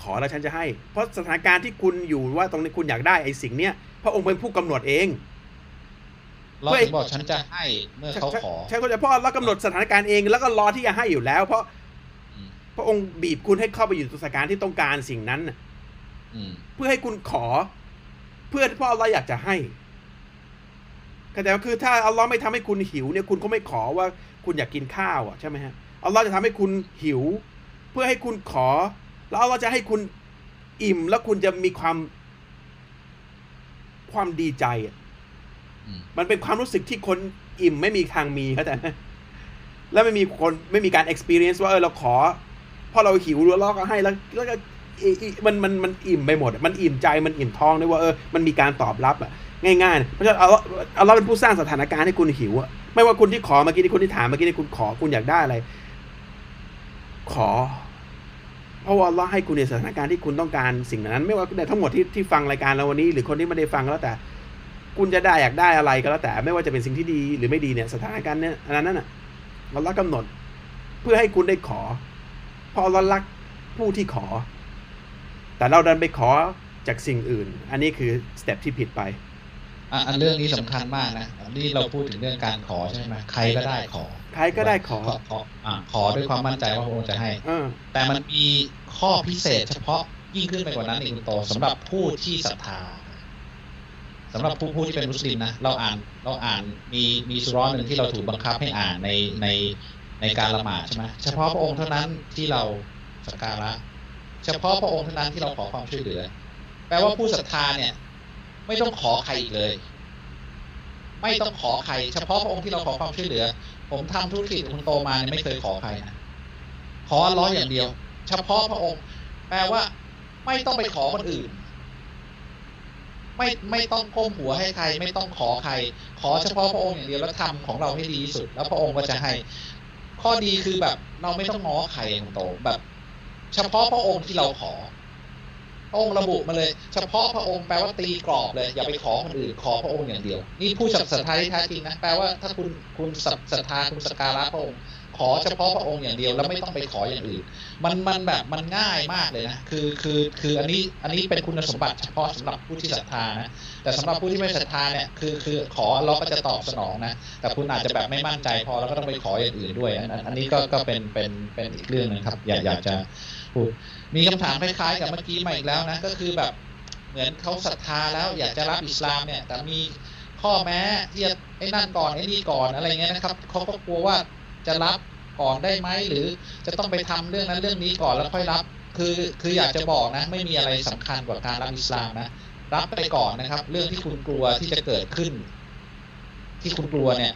ขอแล้วฉันจะให้ เพราะสถานการณ์ที่คุณอยู่ว่าตรงนี้คุณอยากได้ไอ้สิ่งเนี้ยพระองค์เป็นผู้กำหนดเอง เราถึงบอกฉันจะให้เมื่อเขาขอใช่เขาใจะเพราะเรากำหนดสถานการณ์เองแล้วก็รอที่จะให้อยู่แล้ว เพราะอืมพระองค์บีบคุณให้เข้าไปอยู่ในสถานการณ์ที่ต้องการสิ่งนั้นน่ะอืมเพื่อให้คุณขอ เพื่อเพราะเราอยากจะให้เข้าใจไหมคือ ถ้าอัลลอฮ์ไม่ทำให้คุณหิวเนี่ยคุณก็ไม่ขอว่าคุณอยากกินข้าวอะใช่ไหมฮะอัลลอฮ์จะทำให้คุณหิว เพื่อให้คุณขอ แล้วอัลลอฮ์จะให้คุณอิ่มแล้วคุณจะมีความความดีใจอะอื มันเป็นความรู้สึกที่คนอิ่มไม่มีทางมีเข้าใจไหมแล้วไม่มีคนไม่มีการ experience ว่าเออเราขอพอเราหิวแล้วเราก็ให้แล้วแล้วก็มันมันมันอิ่มไปหมด มันอิ่มใจมันอิ่มท้องด้วยว่าเออมันมีการตอบรับอะง่ายๆเพราะฉะนั้นเอาเอาเราเป็นผู้สร้างสถานการณ์ให้คุณหิวอะไม่ว่าคุณที่ขอเมื่อกี้ที่คุณที่ถามเมื่อกี้ที่คุณขอคุณอยากได้อะไร ขอ เพราะว่าเราให้คุณในสถานการณ์ที่คุณต้องการสิ่งนั้น ไม่ว่าแต่ทั้งหมดที่ที่ฟังรายการเราวันนี้ หรือคนที่ไม่ได้ฟังก็แล้วแต่ คุณจะได้อยากได้อะไรก็แล้วแต่ไม่ว่าจะเป็นสิ่งที่ดีหรือไม่ดีเนี่ยสถานการณ์เนี่ยอันนั้นน่ะเราลักกำหนด เพื่อให้คุณได้ขอเพราะเรารักผู้ที่ขอ แต่เราดันไปขอจากสิ่งอื่น อันนี้คือสเต็ปที่ผิดไปอะอันเรื่องนี้สำคัญมากนะนี่เราพูดถึงเรื่องการขอใช่ไหมใครก็ได้ขอ ใครก็ได้ขอ ขอขออะขอด้วยความมั่นใจว่าพระองค์จะให้เออแต่มันมีข้อพิเศษเฉพาะยิ่งขึ้นไปกว่านั้นอีกคุณโตสำหรับผู้ที่ศรัทธา สำหรับผู้ผู้ที่เป็นมุสลิมนะเราอ่านเราอ่านมีมีสุร้อนหนึ่งที่เราถูกบังคับให้อ่านในในในการละหมาดใช่ไหมเฉพาะพระองค์เท่านั้นที่เราสักการะเฉพาะพระองค์เท่านั้นที่เราขอความช่วยเหลือ แปลว่าผู้ศรัทธาเนี่ย ไม่ต้องขอใครอีกเลย ไม่ต้องขอใคร เฉพาะพระองค์ที่เราขอความช่วยเหลือ ผมทำธุรกิจคุณโตมาเนี่ยไม่เคยขอใครนะขออัลเลอฮ์อย่างเดียว เฉพาะพระองค์ แปลว่าไม่ต้องไปขอคนอื่น ไม่ไม่ต้องก้มหัวให้ใครไม่ต้องขอใคร ขอเฉพาะพระองค์อย่างเดียวแล้วทำของเราให้ดีที่สุด แล้วพระองค์ก็จะให้ ข้อดีคือแบบเราไม่ต้องง้อใครคุณโตแบบ เฉพาะพระองค์ที่เราขอพระองค์ระบุมาเลย เฉพาะพระองค์แปลว่าตีกรอบเลย อย่าไปขอคนอื่นขอพระองค์อย่างเดียว นี่ผู้ศรัทธาที่แท้จริงนะแปลว่าถ้าคุณคุณศรัทธาคุณสการะพระองค์ ขอเฉพาะพระองค์อย่างเดียว แล้วไม่ต้องไปขออย่างอื่น มันมันแบบมันง่ายมากเลยนะ คือคือคืออันนี้อันนี้เป็นคุณสมบัติเฉพาะสำหรับผู้ที่ศรัทธานะ แต่สำหรับผู้ที่ไม่ศรัทธาเนี่ยคือคือขอเราก็จะตอบสนองนะ แต่คุณอาจจะแบบไม่มั่นใจพอแล้วก็ต้องไปขออย่างอื่นด้วย อันอันนี้ก็ก็เป็นเป็นเป็นอีกเรื่องหนึงครับ อยากอยากจะพูดมีคำถามคล้ายๆกับเมื่อกี้มาอีกแล้วนะ ก็คือแบบเหมือนเขาศรัทธาแล้วอยากจะรับอิสลามเนี่ยแต่มีข้อแม้ที่ไอ้นั่นก่อนไอ้นี่ก่อนอะไรเงี้ยนะครับเขาก็กลัวว่า จะรับก่อนได้ไหมหรือจะต้องไปทำเรื่องนั้นเรื่องนี้ก่อนแล้วค่อยรับ คือคืออยากจะบอกนะ ไม่มีอะไรสำคัญกว่าการรับอิสลามนะรับไปก่อนนะครับ เรื่องที่คุณกลัวที่จะเกิดขึ้น ที่คุณกลัวเนี่ย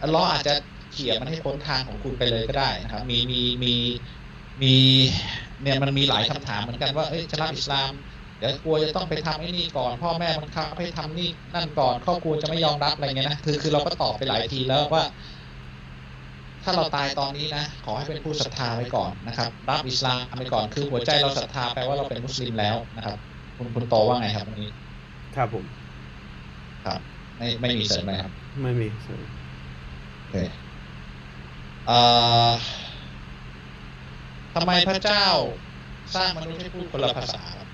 อัลเลอฮ์อาจจะเขี่ยมันให้พ้นทางของคุณไปเลยก็ได้นะครับ มีมีมีมีเนี่ยมันมีหลายคำถามเหมือนกันว่าเอ้ยจะรับอิสลามเดี๋ยวกลัวจะต้องไปทำไอ้นี่ก่อน พ่อแม่มันคับให้ทำนี่นั่นก่อนครอบครัวจะไม่ยอมรับอะไรเงี้ยนะคือคือเราก็ตอบไปหลายทีแล้วว่า ถ้าเราตายตอนนี้นะ ขอให้เป็นผู้ศรัทธาไว้ก่อนนะครับ รับอิสลามไปก่อน คือหัวใจเราศรัทธาแปลว่าเราเป็นมุสลิมแล้วนะครับ คุณคุณโตว่าไงครับวันนี้ ครับผม ครับ ไม่ไม่มีเสริมไหมครับ ไม่มีโอเคเอ่อทำไมพระเจ้าสร้างมนุษย์ให้พูดคนละภาษาครับ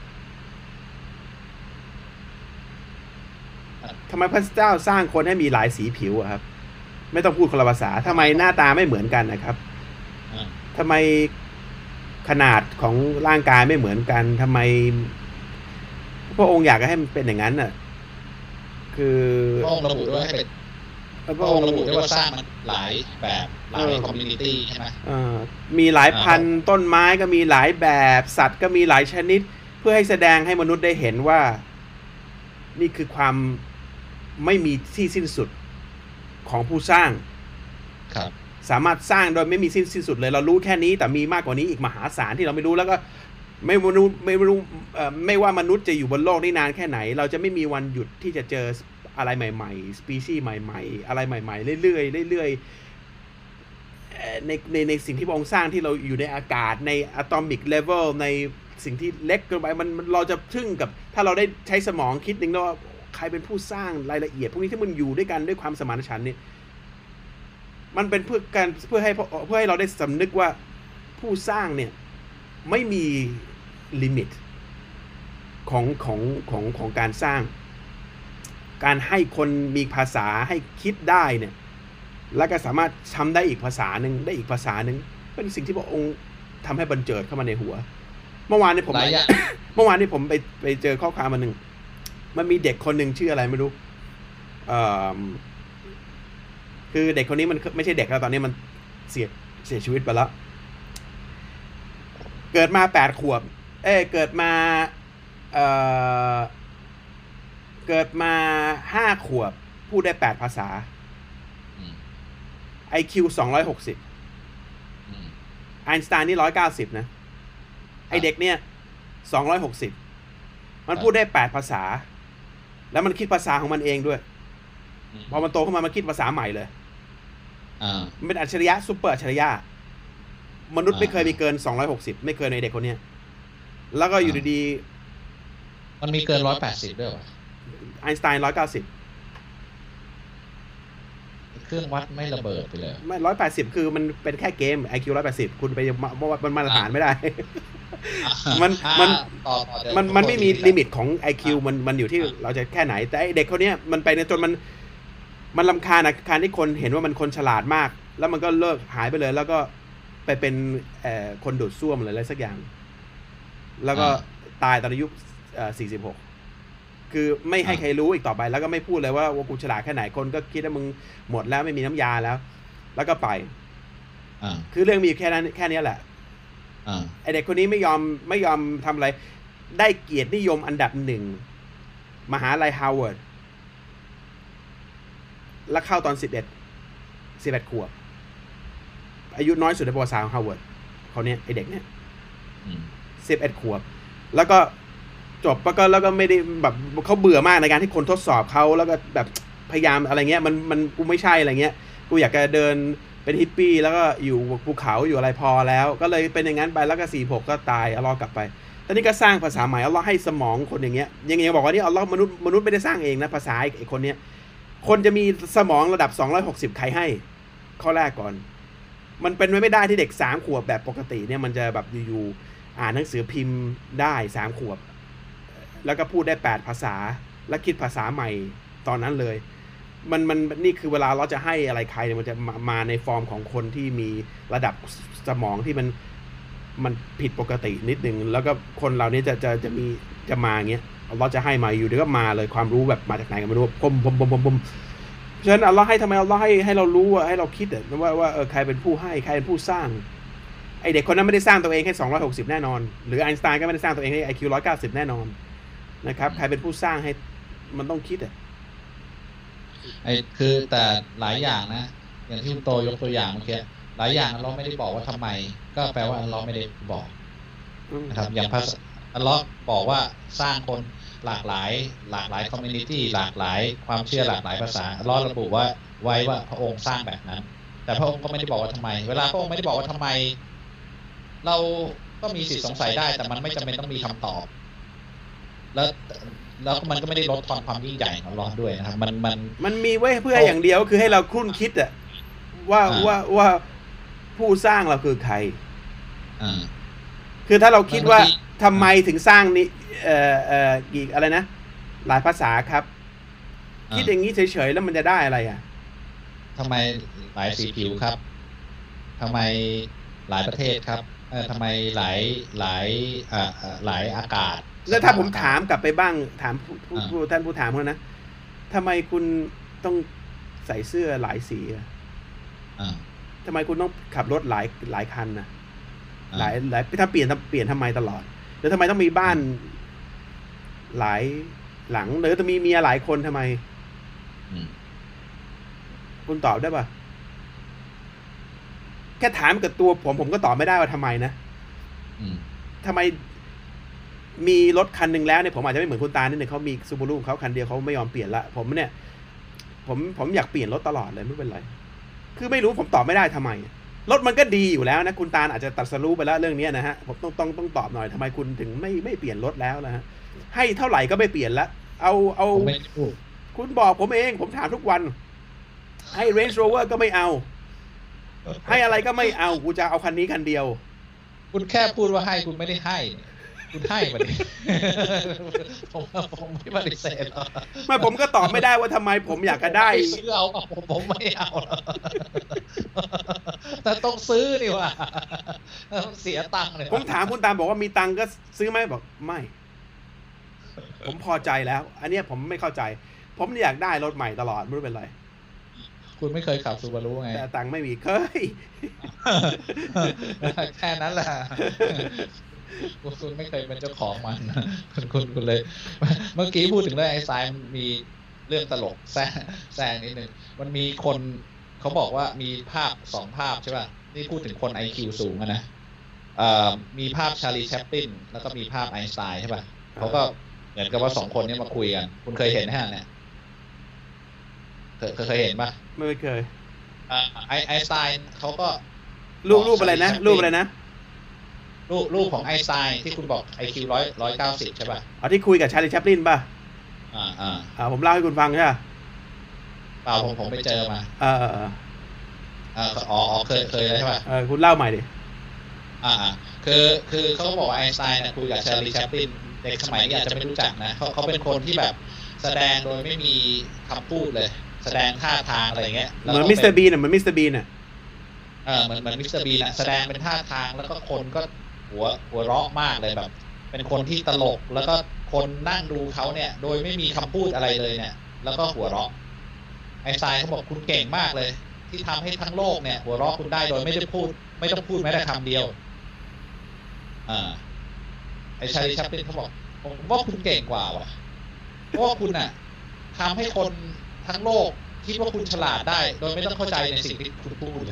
ทำไมพระเจ้าสร้างคนให้มีหลายสีผิวอะครับ ไม่ต้องพูดคนละภาษาทำไมหน้าตาไม่เหมือนกันนะครับอ่าทำไมขนาดของร่างกายไม่เหมือนกันทำไม พระองค์อยากให้มันเป็นอย่างนั้นน่ะ คือพระองค์ระบุด้วยให้เป็นพพระระอองงค์ค์ระบุด้วยว่าสร้างมันหลายแบบหลายเออ community ใช่ไหมเอ่อมีหลายพันธุ์ต้นไม้ก็มีหลายแบบ สัตว์ก็มีหลายชนิด เพื่อให้แสดงให้มนุษย์ได้เห็นว่า นี่คือความไม่มีที่สิ้นสุด ของผู้สร้างครับ สามารถสร้างโดยไม่มีสิ้นสิ้นสุดเลย เรารู้แค่นี้แต่มีมากกว่านี้อีกมหาศาลที่เราไม่รู้แล้วก็ไม่รู้ไม่รู้เอ่อไม่ว่ามนุษย์จะอยู่บนโลกนี้นานแค่ไหน เราจะไม่มีวันหยุดที่จะเจออะไรใหม่ๆ สปีชีส์ใหม่ ๆ อะไรใหม่ ๆ เรื่อยๆเรื่อยๆเอ่อในในในสิ่งที่พระองค์สร้างที่เราอยู่ในอากาศใน atomic level ในสิ่งที่เล็กเกินไปมันมันเราจะทึ่งกับ ถ้าเราได้ใช้สมองคิดหนึ่งว่า ใครเป็นผู้สร้างรายละเอียด พวกนี้ที่มันอยู่ด้วยกันด้วยความสมานฉันท์เนี่ยมันเป็นเพื่อการเพื่อให้เพื่อให้เราได้สำนึกว่าผู้สร้างเนี่ยไม่มี limitของของของของการสร้าง การให้คนมีภาษาให้คิดได้เนี่ยแล้วก็สามารถทำได้อีกภาษาหนึ่งได้อีกภาษาหนึ่งเป็นสิ่งที่พระองค์ทำให้บันเจิดเข้ามาในหัว เมื่อวานนี้ผมหลายอย่างเมื่อวานนี้ผมไปไปเจอข้อความมาหนึ่ง มันมีเด็กคนหนึ่งชื่ออะไรไม่รู้เอ่อคือเด็กคนนี้มันไม่ใช่เด็กแล้วตอนนี้มันเสียเสียชีวิตไปแล้ว เกิดมาแปดขวบ เอ้ยเกิดมาเอ่อเกิดมาห้าขวบ พูดได้แปดภาษาอืม IQ สองร้อยหกสิบอืมไอน์สไตน์นี่ร้อยเก้าสิบนะ ไอเด็กเนี่ยสองร้อยหกสิบมันพูดได้แปดภาษา แล้วมันคิดภาษาของมันเองด้วยอืมพอมันโตขึ้นมามันคิดภาษาใหม่เลยอ่ามันเป็นอัจฉริยะซุปเปอร์อัจฉริยะ มนุษย์อ่าไม่เคยมีเกินสองร้อยหกสิบไม่เคยในเด็กคนเนี้ย แล้วก็อยู่อ่าดีมันมีเกินร้อยแปดสิบด้วยวะๆไอน์สไตน์ร้อยเก้าสิบ เครื่องวัดไม่ระเบิดไปเลย ไม่ร้อยแปดสิบคือมันเป็นแค่เกม IQ ร้อยแปดสิบคุณไปมาวัดมันมาตรฐานไม่ได้ มันอ่ามันต่อต่อเดี๋ยวมันมันไม่มีขอโทษที limit ของ IQ มันมันอยู่ที่อ่าเราจะแค่ไหน แต่ไอเด็กคนเนี้ยมันไปในจนมันมันลำคาญอะการที่คนเห็นว่ามันคนฉลาดมาก แล้วมันก็เลิกหายไปเลย แล้วก็ไปเป็นเอ่อคนดูดซ่วมหรืออะไรสักอย่าง แล้วก็ตายตอนอายุสี่สิบหก คือไม่ให้ใครรู้อีกต่อไปแล้วก็ไม่พูดเลยว่าว่ากูฉลาดแค่ไหนคนก็คิดว่ามึงหมดแล้วไม่มีน้ำยาแล้ว แล้วก็ไปอ่าคือเรื่องมีอยู่แค่นั้นแค่เนี้ยแหละอ่าไอเด็กคนนี้ไม่ยอมไม่ยอมทำอะไร ได้เกียรตินิยมอันดับหนึ่งมหาลัยฮาร์วาร์ดแล้วเข้าตอนสิบเอ็ดสิบเอ็ดขวบอายุน้อยสุดในประวัติศาสตร์ของฮาร์วาร์ดเขาเนี่ยไอเด็กเนี่ยอืมสิบเอ็ดขวบ แล้วก็ จบแล้วก็แล้วก็ไม่ได้แบบเขาเบื่อมากในการที่คนทดสอบเขาแล้วก็แบบพยายามอะไรเงี้ยมันมันกูไม่ใช่อะไรเงี้ยกูอยากจะเดินเป็นฮิปปี้แล้วก็อยู่ภูเขาอยู่อะไรพอแล้ว ก็เลยเป็นอย่างนั้นไปแล้วก็สี่หกก็ตายอัลลอฮ์กลับไปตอนนี้ก็สร้างภาษาใหม่อัลลอฮ์ให้สมองคนอย่างเงี้ยยังไงบอกว่านี่อัลลอฮ์มนุษย์มนุษย์ไม่ได้สร้างเองนะภาษาไอ้คนเนี้ยคนจะมีสมองระดับ 260 ใครให้ ข้อแรกก่อน มันเป็นไปไม่ได้ที่เด็กสามขวบแบบปกติเนี่ยมันจะแบบอยู่ๆอ่านหนังสือพิมพ์ได้สามขวบ แล้วก็พูดได้แปดภาษา และคิดภาษาใหม่ตอนนั้นเลย มันมันนี่คือเวลาเราจะให้อะไรใครเนี่ยมันจะมามาในฟอร์มของคนที่มีระดับสมองที่มันมันผิดปกตินิดนึง แล้วก็คนเรานี่ยจะจะจะมีจะมาอย่างเงี้ยเราจะให้มาอยู่เดี๋ยวก็มาเลยความรู้แบบมาจากไหนกันไม่รู้พมพมพมพมพมฉะนั้นอัลลอฮ์ให้ทำไมอัลลอฮ์ให้ให้เรารู้ให้เราคิดอะว่าว่าเออใครเป็นผู้ให้ใครเป็นผู้สร้างไอเด็กคนนั้นไม่ได้สร้างตัวเองแค่260 แน่นอน หรือไอน์สไตน์ก็ไม่ได้สร้างตัวเองให้ IQ 190แน่นอน นะครับ ใครเป็นผู้สร้างให้มันต้องคิดอะไอ้คือแต่หลายอย่างนะ อย่างที่คุณโตยกตัวอย่างเมื่อกี้หลายอย่างเราไม่ได้บอกว่าทำไม ก็แปลว่าเราไม่ได้บอกอืมนะครับ อย่างภาษาอัลเลาะห์บอกว่าสร้างคนหลากหลาย หลากหลาย community หลากหลาย ความเชื่อหลากหลายภาษาอัลเลาะห์ระบุว่าไว้ว่าพระองค์สร้างแบบนั้น แต่พระองค์ก็ไม่ได้บอกว่าทำไม เวลาพระองค์ไม่ได้บอกว่าทำไม เราก็มีสิทธิสงสัยได้ แต่มันไม่จำเป็นต้องมีคำตอบ แล้วแล้วมันก็ไม่ได้ลดทอนความยิ่งใหญ่ของอัลเลาะห์ด้วยนะครับ มันมันมันมีไว้เพื่ออย่างเดียวคือให้เราคุ้นคิดอะว่าอ่าว่าว่าผู้สร้างเราคือใครอ่าคือถ้าเราคิดว่าบางทีทำไมถึงสร้างนี่เอ่อเอ่อกี่อะไรนะ หลายภาษาครับ คิดอย่างนี้เฉยๆแล้วมันจะได้อะไรอะทำไมหลายสีผิวครับทำไมหลายประเทศครับ เออทำไมหลายหลายอ่าอ่าหลายอากาศ แล้วถ้าผมถามกลับไปบ้างถามผู้ผู้อ่าผู้ท่านผู้ถามเขานะทำไมคุณต้องใส่เสื้อหลายสีอะอ่าทำไมคุณต้องขับรถหลายหลายคันนะอ่าหลายหลายถ้าเปลี่ยนเปลี่ยนทำไมตลอดหรือทำไมต้องมีบ้านหลายหลังหรือจะมีเมียหลายคนทำไมอืมคุณตอบได้ปะแค่ถามกับตัวผมผมก็ตอบไม่ได้ว่าทำไมนะอืมทำไม มีรถคันหนึ่งแล้วเนี่ยผมอาจจะไม่เหมือนคุณตานิดนึงเขามีซูบูรุของเขาคันเดียวเขาไม่ยอมเปลี่ยนละผมเนี่ย ผมผมอยากเปลี่ยนรถตลอดเลยไม่เป็นไร คือไม่รู้ผมตอบไม่ได้ทำไม รถมันก็ดีอยู่แล้วนะคุณตาลอาจจะตัดสรู้ไปแล้วเรื่องเนี้ยนะฮะผมต้องต้องต้องตอบหน่อยทำไมคุณถึงไม่ไม่เปลี่ยนรถแล้วนะฮะให้เท่าไหร่ก็ไม่เปลี่ยนละเอาเอาผมไม่ได้พูดคุณบอกผมเอง ผมถามทุกวัน ให้ Range Rover ก็ไม่เอา ให้อะไรก็ไม่เอากูจะเอาคันนี้คันเดียว คุณแค่พูดว่าให้คุณไม่ได้ให้ คุณให้มาดิผมผมไม่ปฏิเสธหรอกไม่ผมก็ตอบไม่ได้ว่าทำไมผมอยากจะได้ม่ซื้อเอาเอาผมผมไม่เอาหรอกแต่ต้องซื้อนี่ว่าเสียตังค์เลยผมถามคุณตามบอกว่ามีตังค์ก็ซื้อไหมบอกไม่ ผมพอใจแล้ว อันเนี้ยผมไม่เข้าใจ ผมอยากได้รถใหม่ตลอดไม่รู้เป็นไรคุณไม่เคยขับซูบารุไง แต่ตังค์ไม่มีเคย แค่นั้นแหละ คุณคุณไม่เคยเป็นเจ้าของมันคุณคุณคุณเลย เมื่อกี้พูดถึงเรื่องไอ้ทรายมันมีเรื่องตลกแซงแซงนิดนึงมันมีคนเขาบอกว่ามีภาพสองภาพใช่ป่ะนี่พูดถึงคนไอคิวสูงอะนะเอ่อมีภาพชาลีแชปปินแล้วก็มีภาพไอน์สไตน์ใช่ป่ะเขาก็เหมือนกับว่าสองคนเนี้มาคุยกันคุณเคยเห็นไหมฮะเนี่ยเคยเคยเคยเห็นป่ะไม่เคยอ่าไอไอน์สไตน์เขาก็รูปรูปอะไรนะ รูปอะไรนะ รูปรูปของไอน์สไตน์ที่คุณบอกไอคิวร้อยร้อยเก้าสิบใช่ป่ะเอาที่คุยกับชาลีแชปลินป่ะอ่าอ่าอ่าผมเล่าให้คุณฟังใช่ป่ะเปล่าผมผมไปเจอมาเออเออเอออ่าอ๋ออ๋อเคยเคยแล้วใช่ป่ะเออคุณเล่าใหม่ดิอ่าอ่าคือคือเขาบอกว่าไอน์สไตน์นะคุยกับชาลีแชปลินเด็กสมัยนี้อาจจะไม่รู้จักนะเขาเขาเป็นคนที่แบบแสดงโดยไม่มีคำพูดเลย แสดงท่าทางอะไรเงี้ยเหแล้วมือนก็มิสเตอร์ป็บีนอะเหมือนมิสเตอร์บีนอะเออเหมือนเหมือนมิสเตอร์บีนอะแสดงเป็นท่าทางแล้วก็คนก็ หัวหัวเราะมากเลยแบบ เป็นคนที่ตลกแล้วก็คนนั่งดูเขาเนี่ย โดยไม่มีคำพูดอะไรเลยเนี่ย แล้วก็หัวเราะไอน์สไตน์เขาบอกคุณเก่งมากเลย ที่ทำให้ทั้งโลกเนี่ย หัวเราะคุณได้โดยไม่ได้พูด ไม่ต้องพูดแม้แต่คำเดียวอ่าไอ้ชาลีชัปลินเขาบอกผมว่าคุณเก่งกว่าว่ะเพราะว่าคุณอะทำให้คนทั้งโลกคิดว่าคุณฉลาดได้ โดยไม่ต้องเข้าใจในสิ่งที่คุณพูด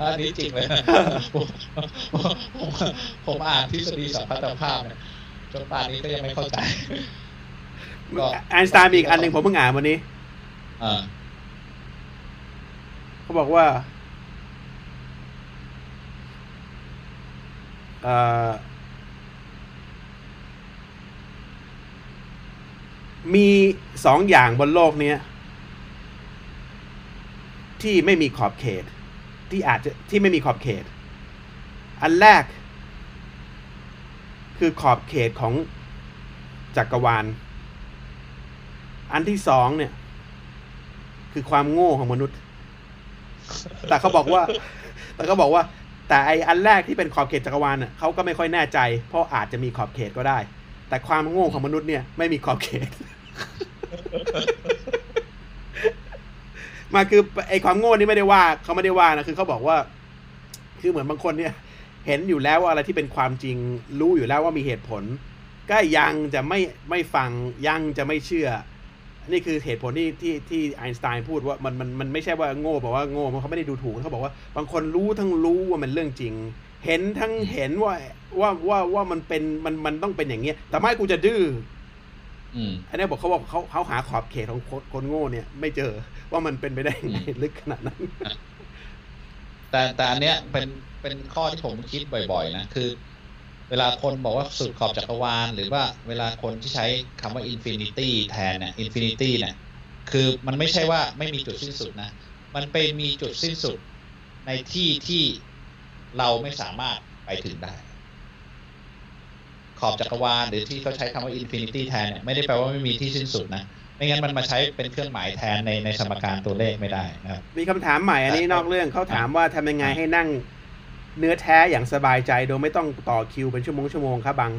อันนี้จริงเลยผมผมผมผมอ่านทฤษฎีสัมพัทธภาพเนี่ยจนป่านนี้ก็ยังไม่เข้าใจก็ไอน์สไตน์มีอีกอันหนึ่งผมเพิ่งอ่านวันนี้อ่าเขาบอกว่าเอ่อมีสองอย่างบนโลกเนี้ย ที่ไม่มีขอบเขต ที่อาจจะที่ไม่มีขอบเขต อันแรก คือขอบเขตของจักรวาล อันที่สองเนี่ย คือความโง่ของมนุษย์ แต่เขาบอกว่า แต่เขาบอกว่า แต่ไออันแรกที่เป็นขอบเขตจักรวาลน่ะเขาก็ไม่ค่อยแน่ใจ เพราะอาจจะมีขอบเขตก็ได้ แต่ความโง่ของมนุษย์เนี่ย ไม่มีขอบเขต มาคือไอความโง่นี่ไม่ได้ว่าเขาไม่ได้ว่านะคือเขาบอกว่า คือเหมือนบางคนเนี่ย เห็นอยู่แล้วว่าอะไรที่เป็นความจริงรู้อยู่แล้วว่ามีเหตุผล ก็ยังจะไม่ไม่ฟังยังจะไม่เชื่อ นี่คือเหตุผลที่ที่ที่ไอน์สไตน์พูดว่ามันมันมันไม่ใช่ว่าโง่บอกว่าโง่มันเขาไม่ได้ดูถูกเขาบอกว่า บางคนรู้ทั้งรู้ว่ามันเรื่องจริง เห็นทั้งเห็นว่าว่าว่าว่ามันเป็นมันมันต้องเป็นอย่างเงี้ยแต่ไม่กูจะดื้ออืมอันนี้บอกเขาบอกเขาเขาหาขอบเขตของคนคนโง่เนี่ย ไม่เจอ ว่ามันเป็นไปได้ยังไงลึกขนาดนั้น แต่แต่อันเนี้ยเป็นเป็นข้อที่ผมคิดบ่อย ๆ นะ คือ เวลาคนบอกว่าสุดขอบจักรวาล หรือว่าเวลาคนที่ใช้คำว่า infinity แทนเนี่ย infinity เนี่ยคือมันไม่ใช่ว่าไม่มีจุดสิ้นสุดนะ มันไปมีจุดสิ้นสุดในที่ที่เราไม่สามารถไปถึงได้ ขอบจักรวาลหรือที่เขาใช้คำว่า infinity แทนเนี่ยไม่ได้แปลว่าไม่มีที่สิ้นสุดนะ ไม่งั้นมันมาใช้เป็นเครื่องหมายแทนในในสมการตัวเลขไม่ได้นะครับมีคำถามใหม่อันนี้นอกเรื่องเขาถามว่าทำยังไงให้นั่งเนื้อแท้อย่างสบายใจโดยไม่ต้องต่อคิวเป็นชั่วโมงชั่วโมงครับบัง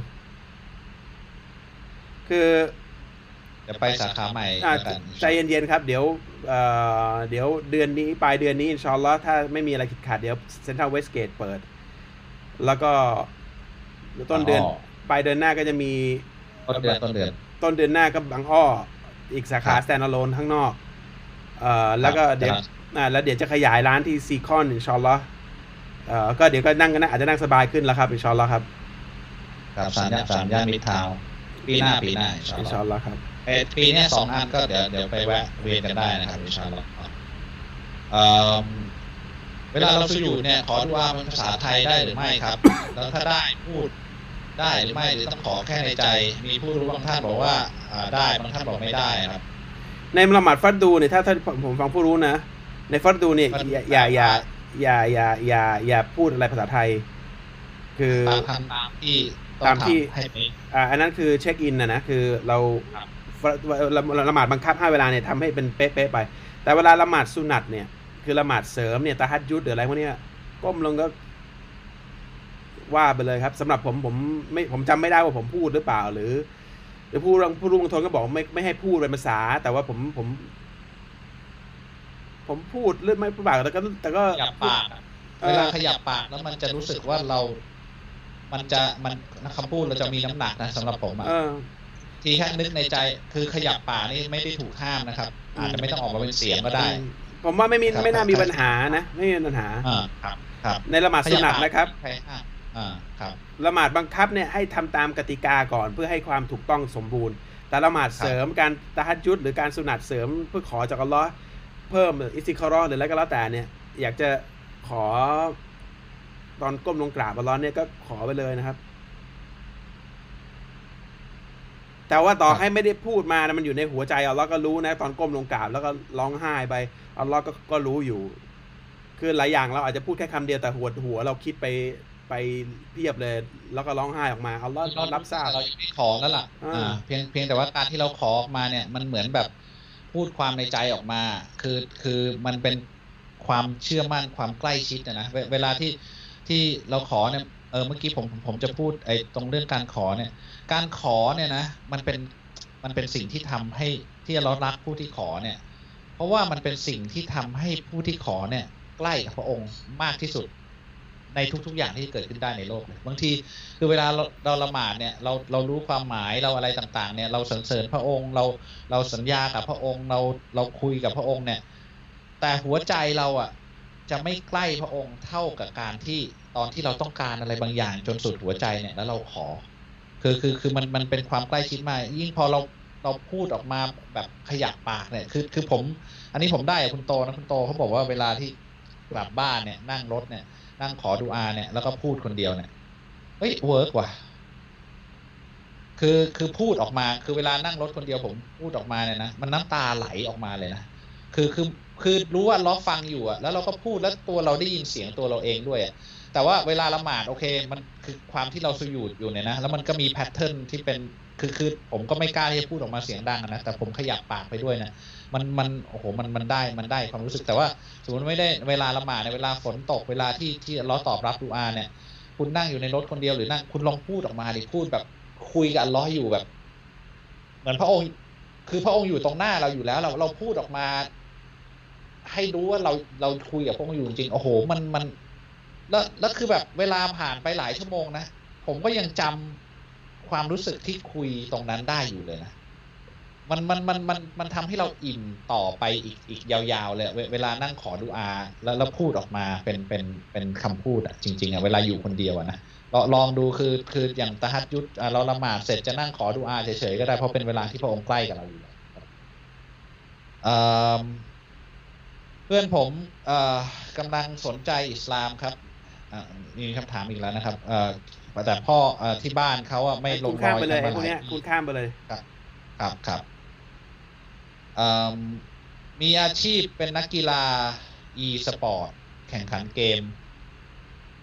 คือเดี๋ยวไปสาขาใหม่อะแล้วกันใจเย็นๆครับ เดี๋ยวเอ่อเดี๋ยวเดือนนี้ปลายเดือนนี้อินชาอัลลอฮ์ถ้าไม่มีอะไรขีดขาดเดี๋ยวเซ็นทรัลเวสเกตเปิด แล้วก็ต้นเดือนปลายเดือนหน้าก็จะมีต้นเดือนต้นเดือนต้นเดือนหน้าก็บางอ้อ อีกสาขาครับ standalone ข้างนอก เอ่อแล้วก็ครับเดี๋ยวครับอ่าแล้วเดี๋ยวจะขยายร้านที่ซีคอนอินชาอัลลอฮ์เอ่อก็เดี๋ยวก็นั่งกันนะอาจจะนั่งสบายขึ้นแล้วครับอินชาอัลลอฮ์ครับครับสามย่านสามย่านมิตรทาวน์ปีหน้าปีหน้าอินชาอินอัลลชาอฮ์อินชาอัลลอฮ์ครับเอ่อปีเนี้ยสองอันก็เดี๋ยวเดี๋ยวไปแวะเวียนกันได้นะครับอินชาอัลลอฮ์เอ่อเวลาเราจะอยู่เนี่ยขอดูอาเป็นภาษาไทยได้หรือไม่ครับ แล้วถ้าได้พูด ได้หรือไม่หรือต้องขอแค่ในใจ มีผู้รู้บางท่านบอกว่าอ่าได้บางท่านบอกไม่ได้ครับ ในละหมาดฟัดดูเนี่ยถ้าถ้าผมฟังผู้รู้นะ ในฟัดดูเนี่ยฟัดดูอย่าอย่าอย่าอย่าอย่าอย่าอย่าพูดอะไรภาษาไทย คือตามทำตามที่องตามที่ทำให้เป็นอ่าอันนั้นคือเช็คอินนะนะคือเราครับละละละหมาดบังคับห้าเวลาเนี่ยทำให้เป็นเป๊ะๆไป แต่เวลาละหมาดสุนัตเนี่ย คือละหมาดเสริมเนี่ยตะฮัดยุดหรืออะไรพวกเนี้ยก้มลงก็ ว่าไปเลยครับสำหรับผมผมไม่ผมจำไม่ได้ว่าผมพูดหรือเปล่า หรือหรือผู้รู้ผู้รู้บางทนก็บอกไม่ไม่ให้พูดเป็นภาษา แต่ว่าผมผม ผมพูดหรือไม่พูดปากแต่ก็แต่ก็ขยับปากอะเออเวลาขยับปากแล้วมันจะรู้สึกว่าเรา มันจะมันคำพูดเราจะมีน้ำหนักนะสำหรับผมอะเออทีแค่นึกในใจคือขยับปากนี่ไม่ได้ถูกห้ามนะครับ อาจจะไม่ต้องออกมาเป็นเสียงก็ได้ ผมว่าไม่มีครับไม่น่ามีครับปัญหานะ ไม่มีปัญหาอ่าครับครับในละหมาดสุนัตนะครับใครห้าม อ่าครับละหมาดบังคับเนี่ยให้ทำตามกติกาก่อนเพื่อให้ความถูกต้องสมบูรณ์ แต่ละหมาดเสริมการตะฮัดยุดหรือการสุนัตเสริมเพื่อขอจากอัลลอฮ์เพิ่มอิสติคารอหรืออะไรก็แล้วแต่เนี่ย อยากจะขอตอนก้มลงกราบอัลลอฮ์เนี่ยก็ขอไปเลยนะครับ แต่ว่าต่อให้ไม่ได้พูดมานะมันอยู่ในหัวใจอัลลอฮ์ก็รู้นะ ตอนก้มลงกราบแล้วก็ร้องไห้ไปอัลลอฮ์ก็ก็รู้อยู่ คือหลายอย่างเราอาจจะพูดแค่คำเดียวแต่หัวหัวเราคิดไป ไปเพียบเลย แล้วก็ร้องไห้ออกมาอัลลอฮ์รับทราบเรายังไม่ขอแล้วล่ะอ่าอ่าเพียงเพียงแต่ว่าการที่เราขอออกมาเนี่ย มันเหมือนแบบพูดความในใจออกมา คือคือมันเป็นความเชื่อมั่นความใกล้ชิดนะนะเวเวลาที่ที่เราขอเนี่ยเออเมื่อกี้ผมผมจะพูดไอ้ตรงเรื่องการขอเนี่ย การขอเนี่ยนะ มันเป็นมันเป็นสิ่งที่ทำให้ที่เรารักผู้ที่ขอเนี่ย เพราะว่ามันเป็นสิ่งที่ทำให้ผู้ที่ขอเนี่ย ใกล้กับพระองค์มากที่สุด ในทุก ๆ อย่างที่เกิดขึ้นได้ในโลกบางทีคือเวลาเราเราละหมาดเนี่ยเราเรารู้ความหมายเราอะไรต่างๆ เนี่ยเราสรรเสริญพระองค์เราเราสัญญากับพระองค์เราเราคุยกับพระองค์เนี่ย แต่หัวใจเราอะจะไม่ใกล้พระองค์เท่ากับการที่ตอนที่เราต้องการอะไรบางอย่างจนสุดหัวใจเนี่ยแล้วเราขอ คือคือคือมันมันเป็นความใกล้ชิดมากยิ่งพอเราเราพูดออกมาแบบขยับปากเนี่ยคือคือผม อันนี้ผมได้คุณโตนะคุณโตเขาบอกว่าเวลาที่กลับบ้านเนี่ยนั่งรถเนี่ย นั่งขอดูอาเนี่ย แล้วก็พูดคนเดียวเนี่ยเฮ้ยเวิร์กว่ะคือคือพูดออกมาคือเวลานั่งรถคนเดียวผมพูดออกมาเนี่ยนะมันน้ำตาไหลออกมาเลยนะคือคือคือรู้ว่าล้อฟังอยู่อะแล้วเราก็พูดแล้วตัวเราได้ยินเสียงตัวเราเองด้วยอะแต่ว่าเวลาละหมาดโอเค มันคือความที่เราสุยุดอยู่เนี่ยนะแล้วมันก็มีแพทเทิร์นที่เป็น คือคือผมก็ไม่กล้าที่จะพูดออกมาเสียงดังนะแต่ผมขยับปากไปด้วยนะมันมันโอ้โหมันมันได้มันได้ความรู้สึกแต่ว่าสมมติไม่ได้เวลาละหมาดในเวลาฝนตกเวลาที่ที่ล้อตอบรับดูอาเนี่ย คุณนั่งอยู่ในรถคนเดียวหรือนั่งคุณลองพูดออกมาดิพูดแบบคุยกับล้ออยู่แบบ เหมือนพระองค์ คือพระองค์อยู่ตรงหน้าเราอยู่แล้ว เราเราพูดออกมา ให้รู้ว่าเราเราคุยกับพระองค์อยู่จริงโอ้โห มันมัน แล้วแล้วคือแบบเวลาผ่านไปหลายชั่วโมงนะผมก็ยังจำ ความรู้สึกที่คุยตรงนั้นได้อยู่เลยนะมันมันมันมันมันทำให้เราอิ่มต่อไปอีกอีกยาวๆเลยเวเวลานั่งขอดูอา แล้วแล้วพูดออกมาเป็นเป็นเป็นคำพูดอะจริงๆอะเวลาอยู่คนเดียวอะนะลองลองดูคือคืออย่างตะฮัดยุทธอะเราละหมาดเสร็จจะนั่งขอดูอาเฉยๆก็ได้เพราะเป็นเวลาที่พระองค์ใกล้กับเราอยู่แล้วครับเอ่อเพื่อนผมเอ่อกำลังสนใจอิสลามครับอะมีคำถามอีกแล้วนะครับเอ่อ แต่พ่อเอ่อที่บ้านเขาอะไม่ลคุงณรข้ามอยไปเลยกัไอ้นพวมากหลายเนี้ยปีคุณข้ามไปเลยครับ ครับครับเอิ่มมีอาชีพเป็นนักกีฬา e สปอร์ตแข่งขันเกม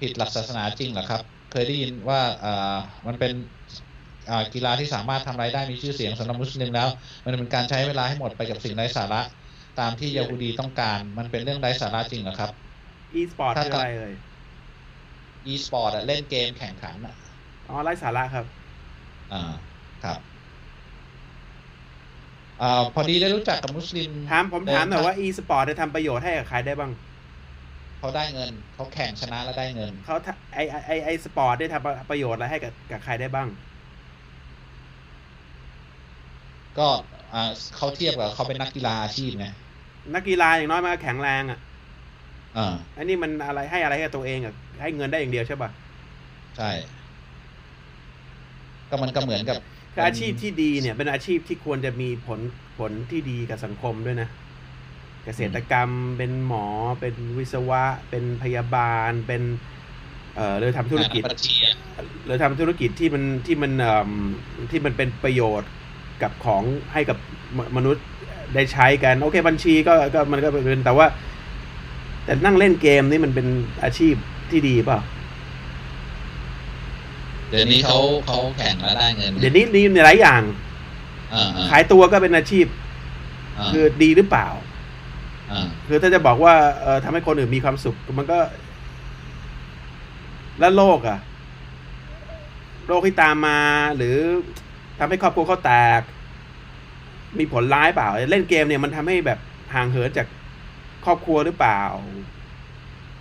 ผิดหลักศาสนาจริงเหรอครับ เคยได้ยินว่าเอ่อมันเป็นอ่ากีฬาที่สามารถทำรายได้มีชื่อเสียงสำหรับมุสลิมแล้ว มันเป็นการใช้เวลาให้หมดไปกับสิ่งไร้สาระตามที่ยาฮูดีต้องการ มันเป็นเรื่องไร้สาระจริงเหรอครับ e สปอร์ตถ้าคืออะไรเอ่ย e สปอร์ตเล่นเกมแข่งขันอะอ๋อไร้สาระครับ อ่าครับอ่าพอดีได้รู้จักกับมุสลิมถามผมถามหน่อยเดิว่า e สปอร์ตได้ทำประโยชน์ให้กับใครได้บ้างเขาได้เงินเขาแข่งชนะแล้วได้เงินเขาทำไอไอไอไอสปอร์ตได้ทำประโยชน์อะไรให้กับกับใครได้บ้าง ก็อ่าเขาเทียบกับเขาเป็นนักกีฬาอาชีพไงนักกีฬาอย่างน้อยมันก็แข็งแรงอะอ่าอันนี้มันอะไรให้อะไรให้กับตัวเองอะ ให้เงินได้อย่างเดียวใช่ป่ะใช่ ก็มันก็เหมือนกับคืออาชีพที่ดีเนี่ย เป็นอาชีพที่ควรจะมีผลผลที่ดีกับสังคมด้วยนะเกษตรกรรมเป็นหมอเป็นวิศวะ เป็นพยาบาลเป็น เอ่อหรือทำธุรกิจบัญชีอะหรือทำธุรกิจที่มันที่มันเอ่มที่มันเป็นประโยชน์กับของให้กับมมนุษย์ได้ใช้กัน โอเคบัญชีก็ก็มันก็เป็นแต่ว่า แต่นั่งเล่นเกมนี่มันเป็นอาชีพ ที่ดีเปล่าเดี๋ยวนี้เขาเขาแข่งแล้วได้เงิน เดี๋ยวนี้นี่ในหลายอย่างอ่าอ่าขายตัวก็เป็นอาชีพาคือดีหรือเปล่าอ่าคือถ้าจะบอกว่าเออทำให้คนอื่นมีความสุขมันก็ แล้วโลกอะโรคที่ตามมาหรือทำให้ครอบครัวเขาแตก มีผลร้ายเปล่า เล่นเกมเนี่ยมันทำให้แบบห่างเหินจากครอบครัวหรือเปล่า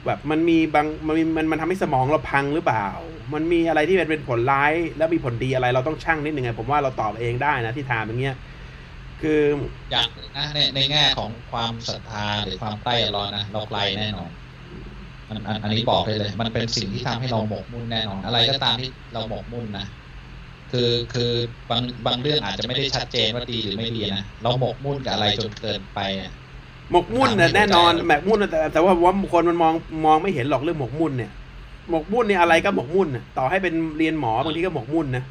แบบมันมีบางมันมีมันมันทำให้สมองเราพังหรือเปล่า มันมีอะไรที่มันเป็นผลร้าย แล้วมีผลดีอะไรเราต้องชั่งนิดนึงไงผมว่าเราตอบเองได้นะที่ถามอย่างเงี้ยคืออย่างนะในในแง่ของความศรัทธาหรือความใกล้อัลเลอฮ์นะเราไกลแน่นอนอันอันอันนี้บอกได้เลย มันเป็นสิ่งที่ทำให้เราหมกมุ่นแน่นอน อะไรก็ตามที่เราหมกมุ่นนะคือคือบางบางเรื่องอาจจะไม่ได้ชัดเจนว่าดีหรือไม่ดีนะเราหมกมุ่นกับอะไรจนเกินไปอะ หมกมุ่นน่ะถามให้แน่นอนเข้าใจหมกมุ่นน่ะแต่แต่ว่าว่าคนมันมองมองไม่เห็นหรอกเรื่องหมกมุ่นเนี่ย หมกมุ่นเนี่ยอะไรก็หมกมุ่นน่ะต่อให้เป็นเรียนหมอบางทีก็หมกมุ่นนะ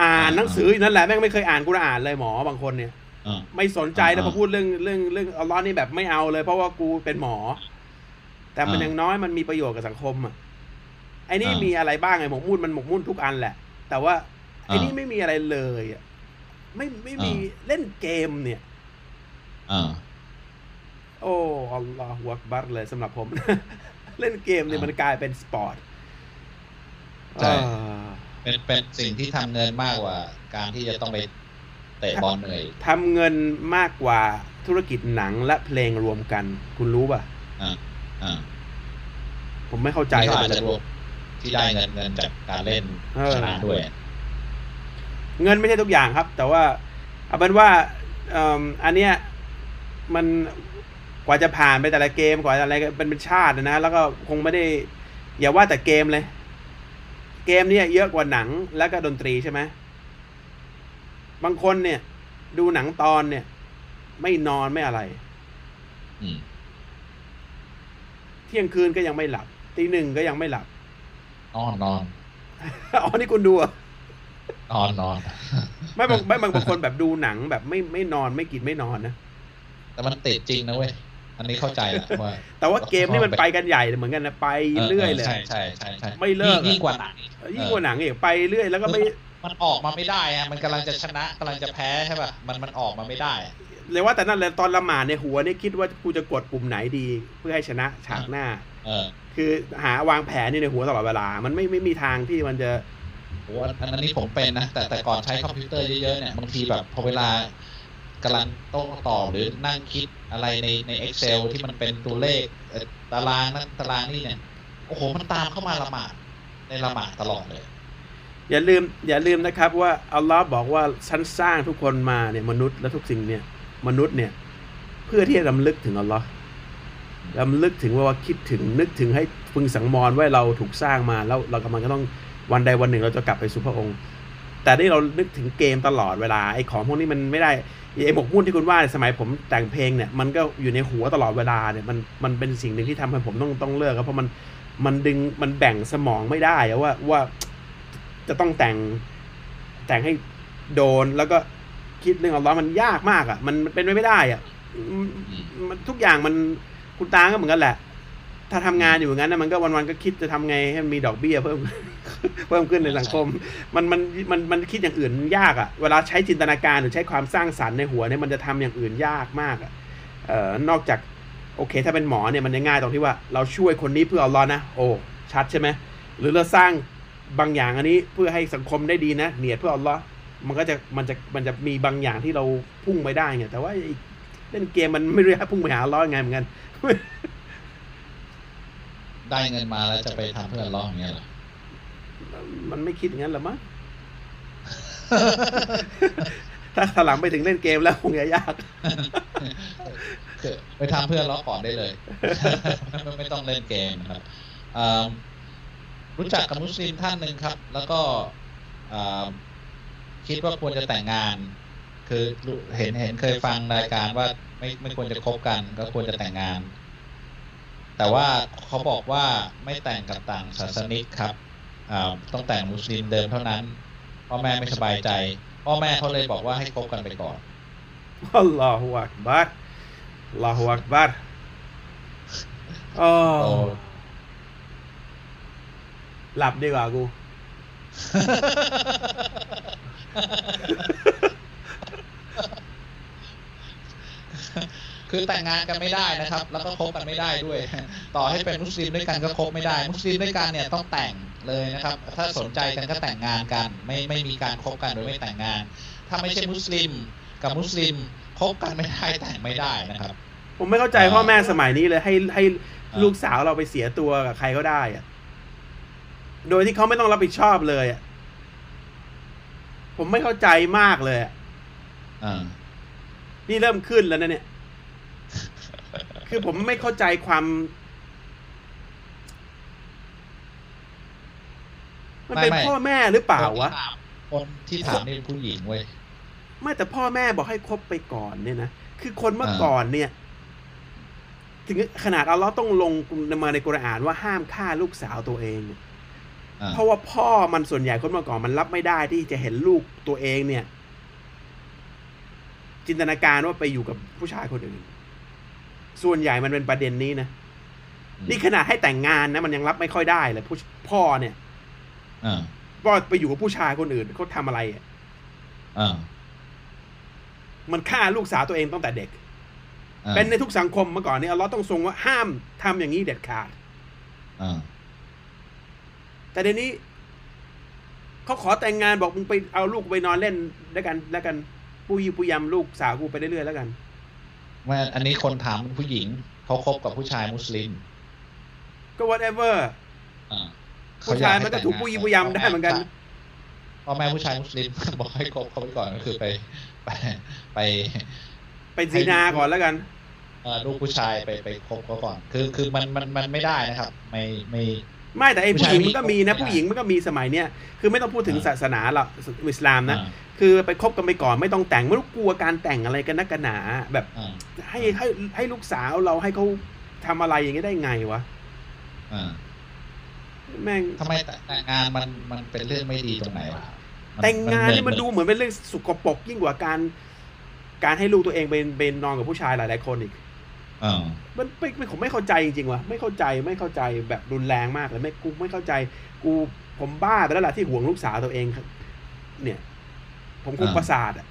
อ่านหนังสืออยู่นั่นแหละแม่งไม่เคยอ่านกูอ่านเลยหมอบางคนเนี่ยอ่าไม่สนใจนะอ่าพอพูดเรื่องเรื่องเรื่องอัลลอฮ์นี่แบบไม่เอาเลย เพราะว่ากูเป็นหมอ แต่มันอ่าอย่างน้อยมันมีประโยชน์กับสังคมอะไอ้นี่อ่ามีมีอะไรบ้างไงหมกมุ่นมันหมกมุ่นทุกอันแหละ แต่ว่าไอ้นี่อ่าไม่มีอะไรเลยอะไม่ไม่มีอ่าเล่นเกมเนี่ยอ่า โอ้อัลลอฮฺวักบัรเลยสำหรับผม เล่นเกมเนี่ยอ่ามัมันกลายเป็นสปอร์ตใช่อ่าเป็นเป็นสิ่งที่ทำเงินมากกว่า การที่จะต้องไปเตะบอลเหนื่อยทำเงินมากกว่าธุรกิจหนังและเพลงรวมกัน คุณรู้ป่ะอ่าอ่าผมไม่เข้าใจนี่ก็อาจจะรวมที่ได้เงินเงินจากการเล่นเออชนะด้วย เงินไม่ใช่ทุกอย่างครับ แต่ว่าเอาเป็นว่าเอิ่มอันเนี้ยมัน กว่าจะผ่านไปแต่ละเกมกว่าอะไรก็เป็นเป็นชาตินะ แล้วก็คงไม่ได้ อย่าว่าแต่เกมเลย เกมเนี่ยเยอะกว่าหนังแล้วก็ดนตรีใช่ไหมบางคนเนี่ย ดูหนังตอนเนี่ย ไม่นอนไม่อะไรอืมเที่ยงคืนก็ยังไม่หลับตีหนึ่งก็ยังไม่หลับนอนนอนอ๋อนี่คุณดูเหรอะนอนนอนไม่บางไม่บางบางคนแบบดูหนังแบบไม่ไม่นอนไม่กินไม่นอนนะแต่มันติดจริงนะเว้ย อันนี้เข้าใจแหละว่าแต่ว่าเกมนี่มันไปกันใหญ่เหมือนกันนะไปเรื่อยเลยใช่ใช่ใช่ใช่ไม่เลิกอะยิ่งกว่าหนังยิ่งกว่าหนังอีกไปเรื่อยแล้วก็ไม่มันออกมาไม่ได้อะมันกำลังจะชนะกำลังจะแพ้ใช่ป่ะมันมันออกมาไม่ได้อะเลยว่าแต่นั่นแหละตอนละหมาดในหัวเนี่ยคิดว่ากูจะกดปุ่มไหนดี เพื่อให้ชนะฉากหน้าเออคือหาวางแผนนี่ในหัวตลอดเวลา มันไม่ไม่มีทางที่มันจะโอ้อันอันนี้ผมเป็นนะแต่แต่ก่อนใช้คอมพิวเตอร์เยอะๆเนี่ยบางทีแบบพอเวลา กำลังโต้ตอบหรือนั่งคิดอะไรในใน Excel ที่มันเป็นตัวเลขตารางนั้นตารางนี่เนี่ย โอ้โห มันตามเข้ามาละหมาดในละหมาดตลอดเลย อย่าลืม อย่าลืมนะครับว่าอัลลอฮ์บอกว่าฉันสร้างทุกคนมาเนี่ยมนุษย์และทุกสิ่งเนี่ย มนุษย์เนี่ย เพื่อที่จะรำลึกถึงอัลลอฮ์รำลึกถึงว่าคิดถึงนึกถึงให้พึงสังมรว่าเราถูกสร้างมาแล้วเรากำลังก็ต้องวันใดวันหนึ่งเราจะกลับไปสู่พระองค์ แต่ที่เรานึกถึงเกมตลอดเวลาไอ้ของพวกนี้มันไม่ได้ ไอ้หมกมุ่นที่คุณว่าสมัยผมแต่งเพลงเนี่ยมันก็อยู่ในหัวตลอดเวลาเนี่ยมันมันเป็นสิ่งหนึ่งที่ทำให้ผมต้องต้องเลิกครับเพราะมันมันดึงมันแบ่งสมองไม่ได้อะว่าว่าจะต้องแต่งแต่งให้โดนแล้วก็คิดเรื่องอัลลอฮ์มันยากมากอะ่ะ มันมันเป็นไปไม่ได้อะ่ะมันมันทุกอย่างมันคุณตาก็เหมือนกันแหละ ถ้าทำงานอยู่งั้นนะมันก็วันๆก็คิดจะทำไงให้มันมีดอกเบี้ยเพิ่มเพิ่มขึ้นในสังคม มันมันมันมันคิดอย่างอื่นยากอะ่ะ เวลาใช้จินตนาการหรือใช้ความสร้างสรรค์ในหัวเนี่ยมันจะทำอย่างอื่นยากมากอะ่ะเอ่อนอกจากโอเค ถ้าเป็นหมอเนี่ยมันจะง่ายตรงที่ว่าเราช่วยคนนี้เพื่ออัลลอฮ์นะ โอ้ชัดใช่ไหมหรือเราสร้างบางอย่างอันนี้เพื่อให้สังคมได้ดีนะเนียดเพื่ออัลลอฮ์มันก็จะมันจะมันจะมีบางอย่างที่เราพุ่งไปได้ไงแต่ว่าเล่นเกมมันไม่รู้จะพุ่งไปหาลลอฮ์ยังไงเหมือนกัน ได้เงินมาแล้วจะไปทำเพื่อร้องอย่างเงี้ยเหรอมันไม่คิดอย่างนั้นหรอมั้งถ้าถลังไปถึงเล่นเกมแล้วคงจะยากคือไปทำเพื่อล้อก่อนได้เลย ไม่ต้องเล่นเกมนะครับอ่ารู้จักกับมุสลิมท่านหนึ่งครับ แล้วก็อ่าคิดว่าควรจะแต่งงาน คือรู้เห็นเห็นเคยฟังรายการว่าไม่ไม่ควรจะคบกัน ก็ควรจะแต่งงาน แต่ว่าเขาบอกว่าไม่แต่งกับต่างศาสนิกครับอ่าต้องแต่งมุสลิมเดิมเท่านั้นพ่อแม่ไม่สบายใจ พ่อแม่เขาเลยบอกว่าให้คบกันไปก่อนอัลลอฮฺอักบัรอัลลอฮฺอักบัรโอ้โอ้หลับดีกว่ากู คือแต่งงานกันไม่ได้นะครับ แล้วก็คบกันไม่ได้ด้วย ต่อให้เป็นมุสลิมด้วยกันก็คบไม่ได้ มุสลิมด้วยกันเนี่ยต้องแต่งเลยนะครับ ถ้าสนใจกันก็แต่งงานกัน ไม่ไม่มีการคบกันโดยไม่แต่งงาน ถ้าไม่ใช่มุสลิมกับมุสลิมคบกันไม่ได้แต่งไม่ได้นะครับ ผมไม่เข้าใจอ่าพ่อแม่สมัยนี้เลยให้ให้อ่าลูกสาวเราไปเสียตัวกับใครก็ได้อะโดยที่เขาไม่ต้องรับผิดชอบเลยอะผมไม่เข้าใจมากเลยอะอ่านี่เริ่มขึ้นแล้วนะเนี่ย คือผมไม่เข้าใจความ มันเป็นไม่ไม่ พ่อแม่หรือเปล่าวะ คนที่ถามนี่เป็นผู้หญิงเว้ย ไม่แต่พ่อแม่บอกให้คบไปก่อนเนี่ยนะ คือคนเมื่ออ่าก่อนเนี่ย ถึงขนาดอัลเลอฮ์ต้องลงมาในกุรอานว่าห้ามฆ่าลูกสาวตัวเองเนี่ยอ่า เพราะว่าพ่อมันส่วนใหญ่คนเมื่อก่อนมันรับไม่ได้ที่จะเห็นลูกตัวเองเนี่ย จินตนาการว่าไปอยู่กับผู้ชายคนอื่น ส่วนใหญ่มันเป็นประเด็นนี้นะนี่ขนาดให้แต่งงานนะมันยังรับไม่ค่อยได้เลยผู้พ่อเนี่ยอ่าว่าไปอยู่กับผู้ชายคนอื่นเขาทำอะไรอะอ่ามันฆ่าลูกสาวตัวเองตั้งแต่เด็กอ่าเป็นในทุกสังคมเมื่อก่อนนี้อัลเลอฮ์ต้องทรงว่าห้ามทำอย่างนี้เด็ดขาดอ่าแต่เดี๋ยวนี้เขาขอแต่งงานบอกมึงไปเอาลูกไปนอนเล่นด้วยกัน แล้วกัน ปุยปุยยำลูกสาวกูไปเรื่อยๆแล้วกัน ไม่อันนี้คนถามเป็นผู้หญิงเขาคบกับผู้ชายมุสลิม ก็ whatever อ่าผู้ชายมันก็ถูกผู้ยิงผู้ยำได้เหมือนกันพ่อแม่ผู้ชายมุสลิมบอกให้คบเขาไปก่อนก็คือไป ไปไปไปซีนาก่อนแล้วกันเอ่อลูกผู้ชายไปไปคบเขาก่อน คือคือมันมันมันไม่ได้นะครับ ไม่ไม่ ไม่แต่ไอ้ผู้ผู้ชาหยญิงมันก็มีนะไม่ได้ผู้หญิงมันก็มีสมัยเนี้ยคือไม่ต้องพูดถึงอ่าศาสนาหรอกอิสลามนะอ่าคือไปคบกันไปก่อนไม่ต้องแต่งไม่ต้องกลัวการแต่งอะไรกันนักกันหนาแบบอ่าให้ให้ให้ลูกสาวเราให้เขาทำอะไรอย่างนี้ได้ไงวะอ่าแม่งทำไมแต่แต่งงานมันมันเป็นเรื่องไม่ดีตรงไหนวะมัแต่งงานนี่เหมันดูเหมือนเป็นเรื่องสุกปรกยิ่งกว่าการ การให้ลูกตัวเองเป็นเป็นนอนกับผู้ชายหลาย ๆ คนอีกอ่า มันไม่ไม่ผมไม่เข้าใจจริงๆว่ะไม่เข้าใจไม่เข้าใจแบบรุนแรงมากเลยไม่กูไม่เข้าใจ กูผมบ้าไปแล้วล่ะที่ห่วงลูกสาวตัวเองครับเนี่ย ผมคงอ่าประสาทอะ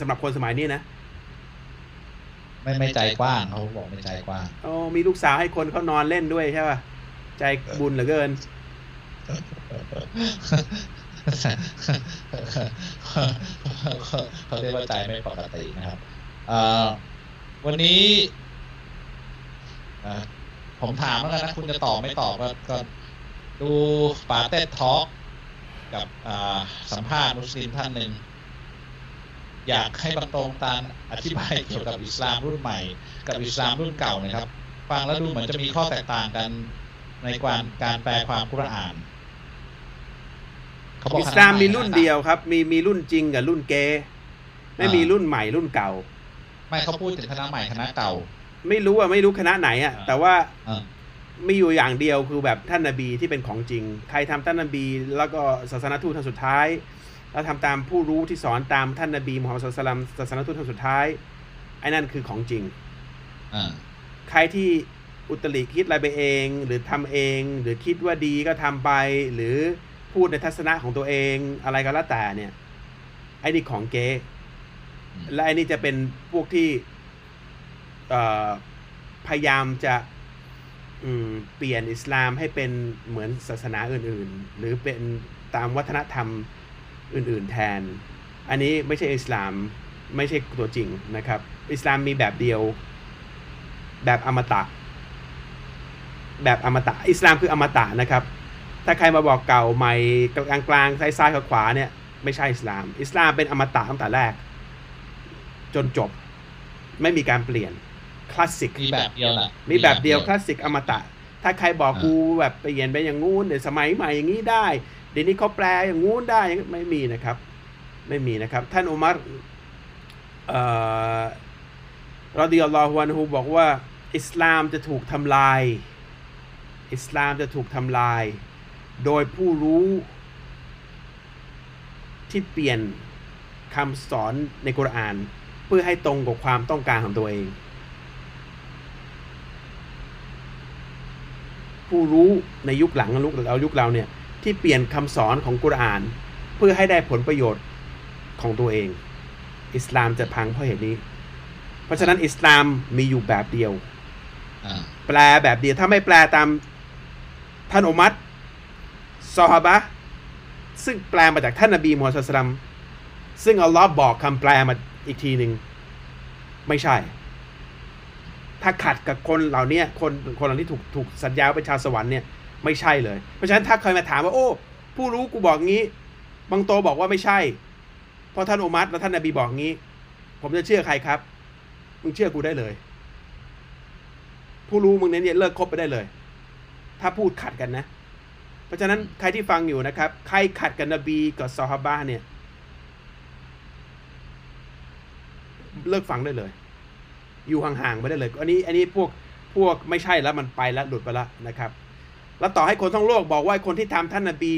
สำหรับคนสมัยนี้นะไม่ไม่ใจกว้างเขาบอกไม่ใจกว้างอ๋อมีลูกสาวให้คนเขานอนเล่นด้วยใช่ป่ะใจบุญเหลือเกินเขาเรียกว่าใจไม่ปกตินะครับ เอ่อ วันนี้ผมถามแล้วนะคุณจะตอบไม่ตอบก็ดูปาเต้ทอลกกับสัมภาษณ์มุสลิมท่านหนึ่ง อยากให้บางตรงตานอธิบายเกี่ยวกับอิสลามรุ่นใหม่ กับอิสลามรุ่นเก่านะครับ ฟังแล้วดูเหมือนจะมีข้อแตกต่างกันในการการแปลความกุรอานเขาบอกอิสลามมีรุ่นเดียวครับ มีมีรุ่นจริงกับรุ่นเกไม่มีรุ่นใหม่รุ่นเก่า ไม่เขาพูดถึงคณะใหม่คณะเก่า ไม่รู้อะไม่รู้คณะไหนอะอ่าแต่ว่าอ่ามีอยู่อย่างเดียวคือแบบท่านนบีที่เป็นของจริง ใครทำท่านนบี แล้วก็ศาสนทูตท่านสุดท้าย แล้วทำตามผู้รู้ที่สอนตามท่านนบีมูฮัมมัดสุลตัลลัมศาสนทูตท่านสุดท้ายไอ้นั่นคือของจริงอ่าใครที่อุตริคิดอะไรไปเอง หรือทำเอง หรือคิดว่าดีก็ทำไป หรือพูดในทัศนะของตัวเองอะไรก็แล้วแต่เนี่ยไอ้นี่ของเก๊อืม และไอ้นี่จะเป็นพวกที่พยายามจะเปลี่ยนอิสลามให้เป็นเหมือนศาสนาอื่น ๆ หรือเป็นตามวัฒนธรรมอื่น ๆ แทน อันนี้ไม่ใช่อิสลามไม่ใช่ตัวจริงนะครับ อิสลามมีแบบเดียวแบบอมตะ แบบอมตะ อิสลามคืออมตะนะครับ ถ้าใครมาบอกเก่าใหม่กลางกลางๆซ้ายซ้ายขวาเนี่ยไม่ใช่อิสลาม อิสลามเป็นอมตะตั้งแต่แรก จนจบ ไม่มีการเปลี่ยนคลาสสิกมีแบบเดียวแหละมีแบบเดียวคลาสสิกอมตะ ถ้าใครบอกอ่ากูแบบเปลี่ยนไปอย่างงู้นเดี๋ยวสมัยใหม่อย่างนี้ได้ เดี๋ยวนี้เขาแปลอย่างงู้นได้อย่างไม่มีนะครับ ไม่มีนะครับ ท่านอุมัรเอ่อรอดิยัลลอฮุอันฮุบอกว่า อิสลามจะถูกทำลาย อิสลามจะถูกทำลาย โดยผู้รู้ที่เปลี่ยนคำสอนในกุรอาน เพื่อให้ตรงกับความต้องการของตัวเอง ผู้รู้ในยุคหลังยุคเรายุคเราเนี่ยที่เปลี่ยนคำสอนของกุรอาน เพื่อให้ได้ผลประโยชน์ของตัวเอง อิสลามจะพังเพราะเหตุนี้ เพราะฉะนั้นอิสลามมีอยู่แบบเดียวแปลแบบเดียวถ้าไม่แปลตามท่านอุมัตซอฮาบะซึ่งแปลมาจากท่านนบีมูฮัมมัดศ็อลลัลลอฮุอะลัยฮิวะซัมซึ่งอัลลอฮ์บอกคำแปลมา อีกทีหนึ่งไม่ใช่ ถ้าขัดกับคนเหล่านี้คนคนเหล่านี้ถูกถูกสัญญาว่าเป็นชาวสวรรค์เนี่ยไม่ใช่เลย เพราะฉะนั้นถ้าใครมาถามว่า โอ้ ผู้รู้กูบอกงี้ บางโตบอกว่าไม่ใช่ เพราะท่านอุมัตและท่านนบีบอกงี้ ผมจะเชื่อใครครับมึงเชื่อกูได้เลย ผู้รู้มึงเนี่ยเลิกคบไปได้เลย ถ้าพูดขัดกันนะ เพราะฉะนั้นใครที่ฟังอยู่นะครับ ใครขัดกับนบีกับซอฮาบะเนี่ย เลิกฟังได้เลย อยู่ห่างๆไปได้เลย อันนี้อันนี้พวกพวกไม่ใช่แล้วมันไปแล้วหลุดไปแล้วนะครับ แล้วต่อให้คนทั้งโลกบอกว่าคนที่ทำท่านนบี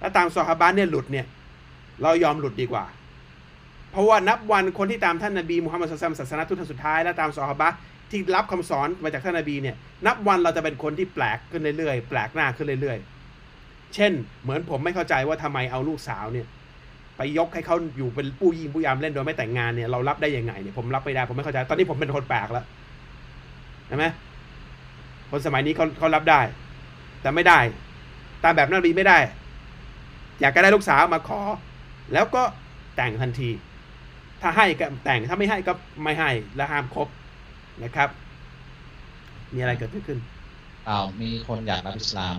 และตามซอฮาบะห์เนี่ยหลุดเนี่ย เรายอมหลุดดีกว่า เพราะว่านับวันคนที่ตามท่านนบีมุฮัมมัดศ็อลลัลลอฮุลัยฮิวะซัมศาสนาทูตท่านสุดท้ายและตามซอฮาบะที่รับคำสอนมาจากท่านนบีเนี่ย นับวันเราจะเป็นคนที่แปลกขึ้นเรื่อยๆแปลกหน้าขึ้นเรื่อยๆ เช่น เหมือนผมไม่เข้าใจว่าทำไมเอาลูกสาวเนี่ย ไปยกให้เขาอยู่เป็นผู้ยิงผู้ยามเล่นโดยไม่แต่งงานเนี่ยเรารับได้ยังไงเนี่ยผมรับไม่ได้ผมไม่เข้าใจตอนนี้ผมเป็นคนแปลกแล้วใช่ไหมคนสมัยนี้เขาเขารับได้ แต่ไม่ได้ ตามแบบนบีไม่ได้ อยากจะได้ลูกสาวมาขอ แล้วก็แต่งทันที ถ้าให้ก็แต่งถ้าไม่ให้ก็ไม่ให้และห้ามคบนะครับ มีอะไรเกิดขึ้นเปล่ามีคนอยากรับอิสลาม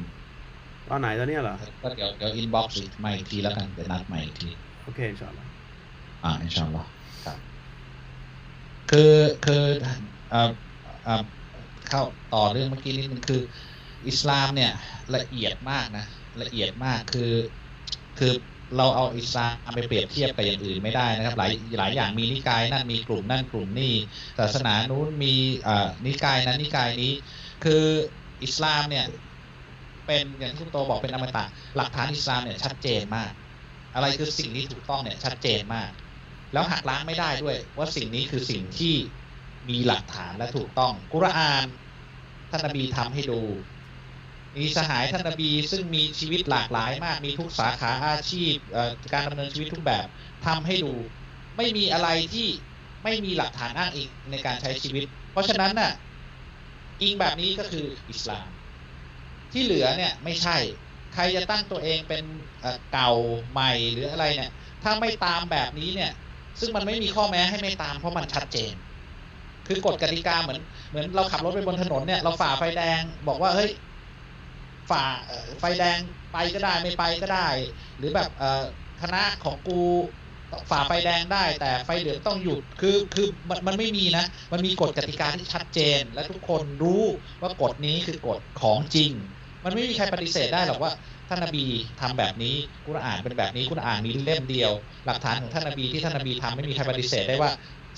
ตอนไหนตอนเนี้ยเหรอ ก็เดี๋ยวเดี๋ยว inbox มาอีกทีแล้วกันเดี๋ยวนัดมาอีกที โอเคอินชาอัลลอฮ์อ่าอินชาอัลลอฮ์ครับคือคือเอ่อเอ่อเข้าต่อเรื่องเมื่อกี้นิดนึงคือ อิสลามเนี่ยละเอียดมากนะละเอียดมากคือคือเราเอาอิสลามไปเปรียบเทียบกับอย่างอื่นไม่ได้นะครับ หลายหลายอย่างมีนิกายนั่นมีกลุ่มนั่นกลุ่มนี่ศาสนานู้นมีอ่านิกายนั้นนิกายนี้ คืออิสลามเนี่ยเป็นอย่างที่คุณโตบอกเป็นอมตะหลักฐานอิสลามเนี่ยชัดเจนมาก อะไรคือสิ่งที่ถูกต้องเนี่ยชัดเจนมาก แล้วหักล้างไม่ได้ด้วย ว่าสิ่งนี้คือสิ่งที่มีหลักฐานและถูกต้อง กุรอานท่านนบีทำให้ดู มีสหายท่านนบีซึ่งมีชีวิตหลากหลายมาก มีทุกสาขาอาชีพการดำเนินชีวิตทุกแบบทำให้ดู ไม่มีอะไรที่ไม่มีหลักฐานอ้างอิงในการใช้ชีวิต เพราะฉะนั้นน่ะอิงแบบนี้ก็คืออิสลาม ที่เหลือเนี่ยไม่ใช่ ใครจะตั้งตัวเองเป็นเก่าใหม่หรืออะไรเนี่ย ถ้าไม่ตามแบบนี้เนี่ย ซึ่งมันไม่มีข้อแม้ให้ไม่ตามเพราะมันชัดเจน คือกฎกติกาเหมือน เหมือนเราขับรถไปบนถนนเนี่ยเราฝ่าไฟแดงบอกว่าเฮ้ยฝ่าไฟแดงไปก็ได้ไม่ไปก็ได้ หรือแบบเอคณะของกูฝ่าไฟแดงได้แต่ไฟเหลืองต้องหยุดคือคือมันมันไม่มีนะ มันมีกฎกติกาที่ชัดเจน และทุกคนรู้ว่ากฎนี้คือกฎของจริง มันไม่มีใครปฏิเสธได้หรอกว่าท่านนบีทำแบบนี้กุรอานเป็นแบบนี้กุรอานมีเล่มเดียว หลักฐานของท่านนบีที่ท่านนบีทำไม่มีใครปฏิเสธได้ว่า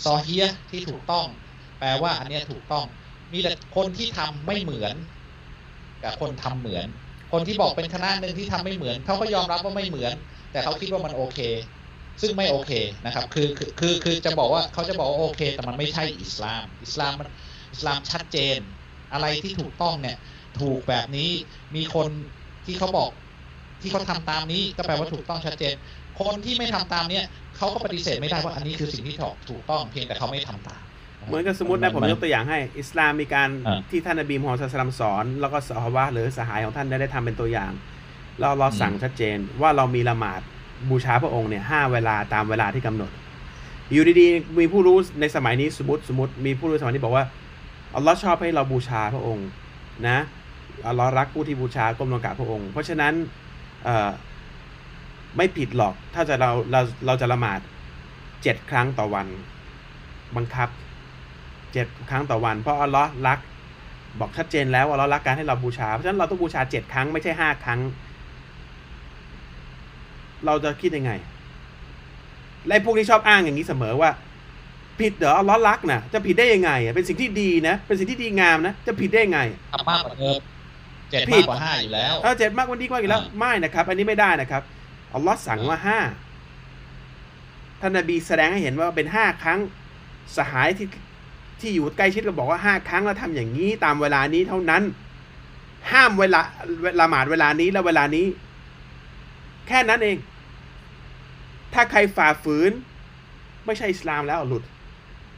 ซอเฮียที่ถูกต้อง แปลว่าอันนี้ถูกต้องมีแต่คนที่ทำไม่เหมือนกับคนทำเหมือน คนที่บอกเป็นคณะหนึ่งที่ทำไม่เหมือนเขาก็ยอมรับว่าไม่เหมือน แต่เขาคิดว่ามันโอเค ซึ่งไม่โอเคนะครับคือคือคือจะบอกว่าเขาจะบอกว่าโอเค แต่มันไม่ใช่อิสลาม อิสลามมันอิสลามชัดเจน อะไรที่ถูกต้องเนี่ย ถูกแบบนี้ มีคนที่เขาบอกที่เขาทำตามนี้ก็แปลว่าถูกต้องชัดเจน คนที่ไม่ทำตามเนี้ยเขาก็ปฏิเสธไม่ได้ว่าอันนี้คือสิ่งที่ถูกถูกต้องเพียงแต่เขาไม่ทำตาม เหมือนกับสมมตินะผมยกตัวอย่างให้ อิสลามมีการอ่าที่ท่านนบีมูฮัมมัดศ็อลลัลลอฮุอะลัยฮิวะซัลลัมสอน แล้วก็สหาวะหรือสหายของท่านได้ทำเป็นตัวอย่าง เราเราสั่งชัดเจนว่าเรามีละหมาดบูชาพระองค์เนี่ยห้าเวลาตามเวลาที่กำหนด อยู่ดีๆมีผู้รู้ในสมัยนี้สมมติสมมติมีผู้รู้สมัยนี้บอกว่าอัลลอฮ์ชอบให้เราบูชาพระองค์นะ อัลลอฮ์รักผู้ที่บูชาก้มลงกราบพระองค์ เพราะฉะนั้นไม่ผิดหรอกถ้าจะเราเราเราจะละหมาดเจ็ดครั้งต่อวันบังคับเจ็ดครั้งต่อวัน เพราะอัลลอฮ์รัก บอกชัดเจนแล้วว่าเรารักการให้เราบูชา เพราะฉะนั้นเราต้องบูชาเจ็ดครั้งไม่ใช่ห้าครั้ง เราจะคิดยังไงและไอ้พวกที่ชอบอ้างอย่างนี้เสมอว่า ผิดเหรออัลลอฮ์รักนะจะผิดได้ยังไง เป็นสิ่งที่ดีนะ เป็นสิ่งที่ดีงามนะ จะผิดได้ยังไงทำมากกว่าเดิม เจ็ดผิมาดกกว่าห้าอยู่แล้วเออเจ็ดมากกว่านี้กว่าอีกแล้วอ่าไม่นะครับ อันนี้ไม่ได้นะครับอัลลอฮ์สั่งว่าห้าท่านนบีแสดงให้เห็นว่าเป็นห้าครั้งสหายที่ที่อยู่ใกล้ชิดก็บอกว่าห้าครั้งแล้วทำอย่างนี้ตามเวลานี้เท่านั้น ห้ามเวลาละหมาดเวลานี้และเวลานี้ แค่นั้นเอง ถ้าใครฝ่าฝืน ไม่ใช่อิสลามแล้วหลุด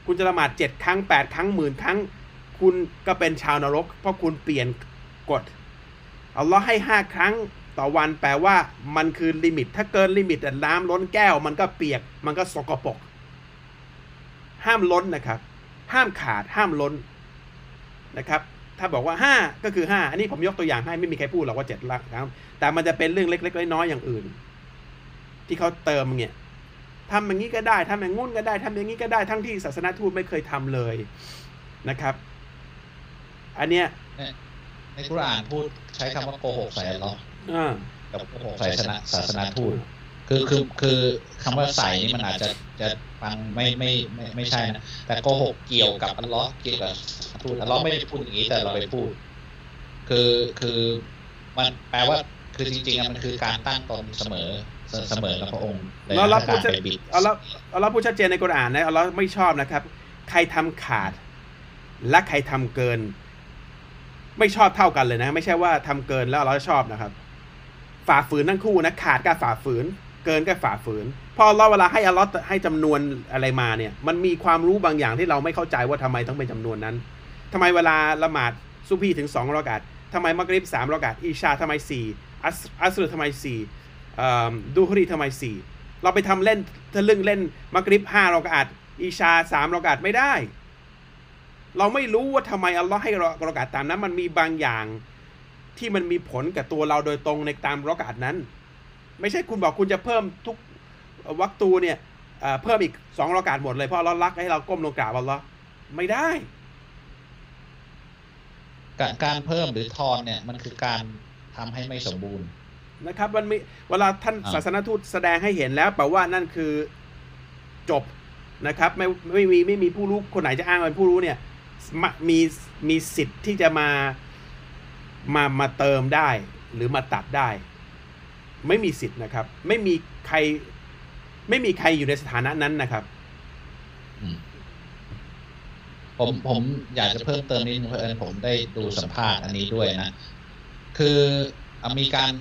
คุณจะละหมาดเจ็ดครั้งแปดครั้งหมื่นครั้ง คุณก็เป็นชาวนรก เพราะคุณเปลี่ยน กฎอัลลอฮ์ให้ห้าครั้งต่อวันแปลว่ามันคือ limit ถ้าเกิน limit น้ำล้นแก้ว มันก็เปียก มันก็สกปรกห้ามล้นนะครับ ห้ามขาดห้ามล้นนะครับ ถ้าบอกว่าห้าก็คือห้าอันนี้ผมยกตัวอย่างให้ไม่มีใครพูดหรอกว่าเจ็ดละครับแต่มันจะเป็นเรื่องเล็กๆน้อยๆอย่างอื่น ที่เขาเติมเนี่ยทำอย่างนี้ก็ได้ทำอย่างงู้นก็ได้ทำอย่างนี้ก็ได้ทั้งที่ศาสนาทูตไม่เคยทำเลยนะครับ อันเนี้ย ในกุรอานพูดใช้คำว่าโกหกใส่อัลลอฮ์อ่า กับโกหกใส่ศาสนาศาสนาทูตคือคือคือคำว่าใส่นี่มันอาจจะจะฟังไม่ไม่ไม่ไม่ใช่นะแต่โกหกเกี่ยวกับอัลลอฮ์เกี่ยวกับศาสนาทูตอัลลอฮ์ไม่ได้พูดอย่างนี้แต่เราไปพูด คือคือมันแปลว่าคือจริงๆอะมันคือการตั้งตนเสมอเสเสมอกับพระองค์ในแล้วเราพูดการไปบิดเอาเราเอาเราพูดชัดเจนในกุรอานนะเอาเราไม่ชอบนะครับ ใครทำขาด และใครทำเกิน ไม่ชอบเท่ากันเลยนะ ไม่ใช่ว่าทำเกินแล้วเราชอบนะครับ ฝ่าฝืนทั้งคู่นะขาดก็ฝ่าฝืน เกินก็ฝ่าฝืน พอเราเวลาให้อัลลอฮ์ให้จำนวนอะไรมาเนี่ย มันมีความรู้บางอย่างที่เราไม่เข้าใจว่าทำไมต้องเป็นจำนวนนั้นทำไมเวลาละหมาดซุบฮีถึงสองรอกาตทำไมมักริบสามรอกาตอีชาทำไมสี่อัสอัสรุทำไมสี่ดูฮรีทำไมสี่เราไปทำเล่นทะลึ่งเล่นมักริบห้ารอกาตอีชาสามรอกาตไม่ได้ เราไม่รู้ว่าทำไมอัลลอฮ์ให้เรารอกาสตามนั้น มันมีบางอย่างที่มันมีผลกับตัวเราโดยตรงในตามรอกาสนั้น ไม่ใช่คุณบอกคุณจะเพิ่มทุกวักตูเนี่ยเอ่อเพิ่มอีกสองรอกาสหมดเลยเพราะเรารักให้เราก้มลงกราบอัลลอฮ์ไม่ได้ การการเพิ่มหรือทอนเนี่ยมันคือการทำให้ไม่สมบูรณ์นะครับมันมีเวลาท่านอ่าศาสนทูตแสดงให้เห็นแล้วแปลว่านั่นคือจบนะครับ ไม่ไม่มีไม่มีผู้รู้คนไหนจะอ้างว่าเป็นผู้รู้เนี่ย ม,มีมีสิทธิ์ที่จะมามามาเติมได้หรือมาตัดได้ ไม่มีสิทธิ์นะครับ ไม่มีใคร ไม่มีใครอยู่ในสถานะนั้นนะครับผมผมอยากจะเพิ่มเติมนิดนึงเพราะเอิญผมได้ดูสัมภาษณ์อันนี้ด้วยนะ คือมีการ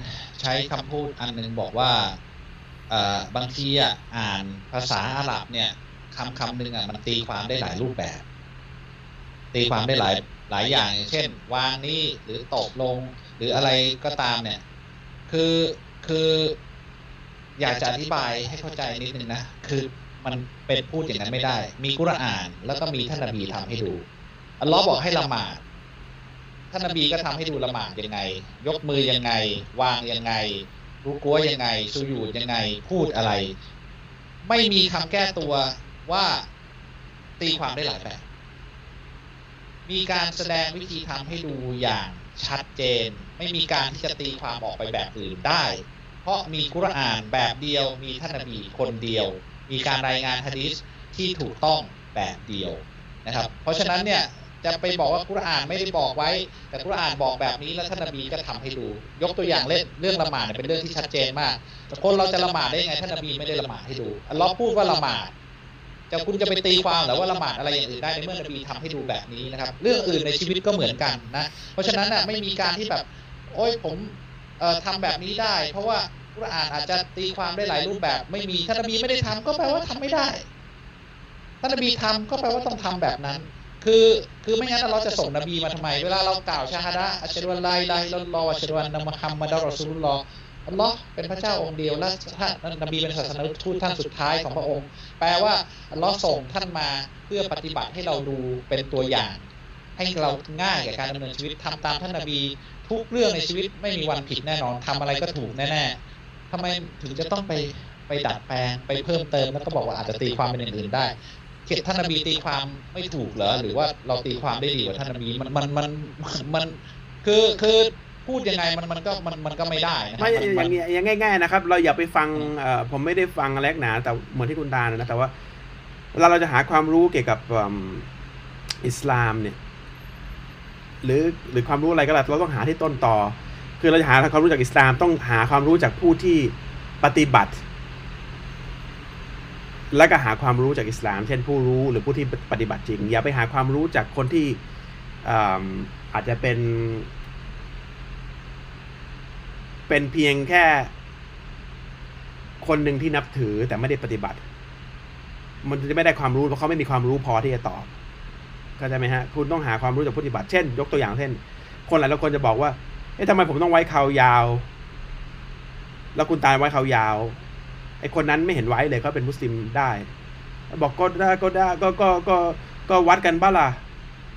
ใช้คำพูดอันหนึ่งบอกว่าบางทีอะอ่านภาษาอาหรับเนี่ยคำคำหนึ่งอะมันตีความได้หลายรูปแบบ ตีความได้หลายหลายอย่างอย่างเช่น วางนี่หรือตกลง หรืออะไรก็ตามเนี่ย คือคืออยากจะอธิบายให้เข้าใจนิดนึงนะ คือมันเป็นพูดอย่างนั้นไม่ได้ มีกุรอาน แล้วก็มีท่านนบีทำให้ดูอัลลอฮ์บอกให้ละหมาดท่านนบีก็ทำให้ดูละหมาดยังไง ยกมือยังไง วางยังไง รู้กัวยังไงสุญูดยังไง พูดอะไร ไม่มีคำแก้ตัวว่าตีความได้หลายแบบ มีการแสดงวิธีทำให้ดูอย่างชัดเจน ไม่มีการที่จะตีความออกไปแบบอื่นได้ เพราะมีกุรอานแบบเดียว มีท่านนบีคนเดียว มีการรายงานฮะดีษที่ถูกต้องแบบเดียวนะครับ เพราะฉะนั้นเนี่ยจะไปบอกว่ากุรอานไม่ได้บอกไว้ แต่กุรอานบอกแบบนี้แล้วท่านนบีก็ทำให้ดู ยกตัวอย่างเล่นเรื่องละหมาดเป็นเรื่องที่ชัดเจนมากแต่คนเราจะละหมาดได้ยังไงท่านนบีไม่ได้ละหมาดให้ดูอัลเลอฮ์พูดว่าละหมาด จะคุณจะไปตีความหรือว่าละหมาดอะไรอย่างอื่นได้ในเมื่อนบีทำให้ดูแบบนี้นะครับ เรื่องอื่นในชีวิตก็เหมือนกันนะ เพราะฉะนั้นน่ะไม่มีการที่แบบ โอ้ยผมเอ่อทำแบบนี้ได้ เพราะว่ากุรอานอาจจะตีความได้หลายรูปแบบ ไม่มีท่านนบีไม่ได้ทำก็แปลว่าทำไม่ได้ท่านนบีทำก็แปลว่าต้องทำแบบนั้น คือคือไม่งั้นเราจะส่งนบีมาทำไม เวลาเรากล่าวชาฮาดะอัชฮะดุอัลลอฮ์อิลาฮะอิลลัลลอฮ์อัชฮะดุอันนะมุฮัมมัดอัลรอซูลุลลอฮ์ อัลลอฮ์เป็นพระเจ้าองค์เดียวและท่านนบีเป็นศาสนาทูตท่านสุดท้ายของพระองค์ แปลว่าอัลลอฮ์ส่งท่านมาเพื่อปฏิบัติให้เราดูเป็นตัวอย่าง ให้เราง่ายแก่การดำเนินชีวิตทำตามท่านนบี ทุกเรื่องในชีวิตไม่มีวันผิดแน่นอนทำอะไรก็ถูกแน่ๆทำไมถึงจะต้องไปไปดัดแปลงไปเพิ่มเติมแล้วก็บอกว่าอาจจะตีความเป็นอย่างอื่นได้เขตท่านนบีตีความไม่ถูกเหรอหรือว่าเราตีความได้ดีกว่าท่านนบีมันมันมันมันคือคือ พูดยังไงมันมันก็มันมันก็ไม่ได้นะไม่นอมัย่านงเงี้ยอย่างง่ายๆนะครับ เราอย่าไปฟังเอ่อผมไม่ได้ฟังแลกหนา แต่เหมือนที่คุณตาลนะแต่ว่าเวลาเราจะหาความรู้เกี่ยวกับอืมอิสลามเนี่ย หรือหรือความรู้อะไรก็แล้วเราต้องหาที่ต้นต่อ คือเราจะหาความรู้จากอิสลาม ต้องหาความรู้จากผู้ที่ปฏิบัติ แล้วก็หาความรู้จากอิสลาม เช่นผู้รู้หรือผู้ที่ปฏิบัติจริง อย่าไปหาความรู้จากคนที่อ่าอาจจะเป็น เป็นเพียงแค่ คนหนึ่งที่นับถือแต่ไม่ได้ปฏิบัติ มันจะไม่ได้ความรู้เพราะเขาไม่มีความรู้พอที่จะตอบเข้าใจไหมฮะ คุณต้องหาความรู้จากผู้ปฏิบัติ เช่น ยกตัวอย่างเช่น คนหลายคนจะบอกว่า เอ๊ะทำไมผมต้องไว้เขายาว แล้วคุณตายไว้เขายาว ไอ้คนนั้นไม่เห็นไว้เลยเขาเป็นมุสลิมได้ บอกก็ได้ก็ได้ก็ก็ก็ก็วัดกันบ้าล่ะ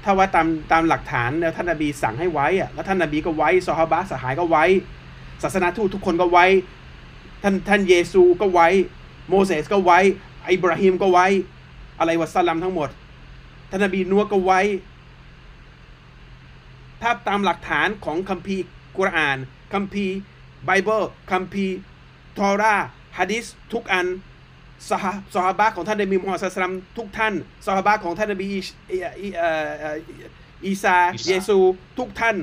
ถ้าวัดตามตามหลักฐานแล้วท่านนบีสั่งให้ไว้อะแล้วท่านนบีก็ไว้ซอฮาบะสหายก็ไว้ ศาสนาทูตทุกคนก็ไว้ ท่านท่านเยซูก็ไว้ โมเสสก็ไว้ อิบราฮิมก็ไว้ อะไรวะสลัมทั้งหมด ท่านนบีนัวก็ไว้ ถ้าตามหลักฐานของคัมภีร์กุรอาน คัมภีร์ไบเบิล คัมภีร์ทอราฮะดิษทุกอันสหสหบะของท่านนบีมุฮัมมัดศ็อลลัลลอฮุอะลัยฮิวะซัลลัมทุกท่านสหบะของท่านนบีอีอีอีเอ่อเอ่ออีซาอีสาเยซูทุกท่าน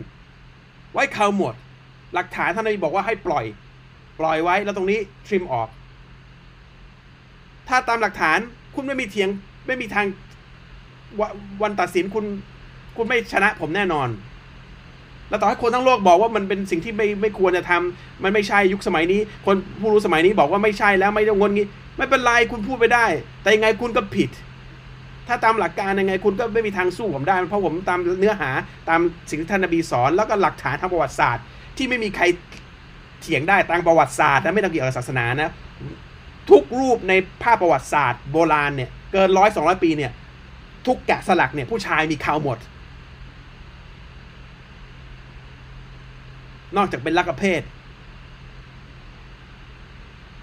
ไว้เคราหมด หลักฐานท่านนบีบอกว่าให้ปล่อย ปล่อยไว้แล้วตรงนี้ trim ออก ถ้าตามหลักฐานคุณไม่มีเถียง ไม่มีทางววันตัดสินคุณ คุณไม่ชนะผมแน่นอน แล้วต่อให้คนทั้งโลกบอกว่ามันเป็นสิ่งที่ไม่ไม่ควรจะทำมันไม่ใช่ยุคสมัยนี้ คนผู้รู้สมัยนี้บอกว่าไม่ใช่แล้วไม่ต้องงนงี้ ไม่เป็นไรคุณพูดไปได้ แต่ยังไงคุณก็ผิด ถ้าตามหลักการยังไงคุณก็ไม่มีทางสู้ผมได้ เพราะผมตามเนื้อหาตามสิ่งที่ท่านนบีสอน แล้วก็หลักฐานทางประวัติศาสตร์ ที่ไม่มีใครเถียงได้ตามประวัติศาสตร์นะไม่ต้องเกี่ยวกับศาสนานะ ทุกรูปในภาพประวัติศาสตร์โบราณเนี่ยเกินร้อยสองร้อยปีเนี่ย ทุกแกะสลักเนี่ยผู้ชายมีเขาหมด นอกจากเป็นลักเพศ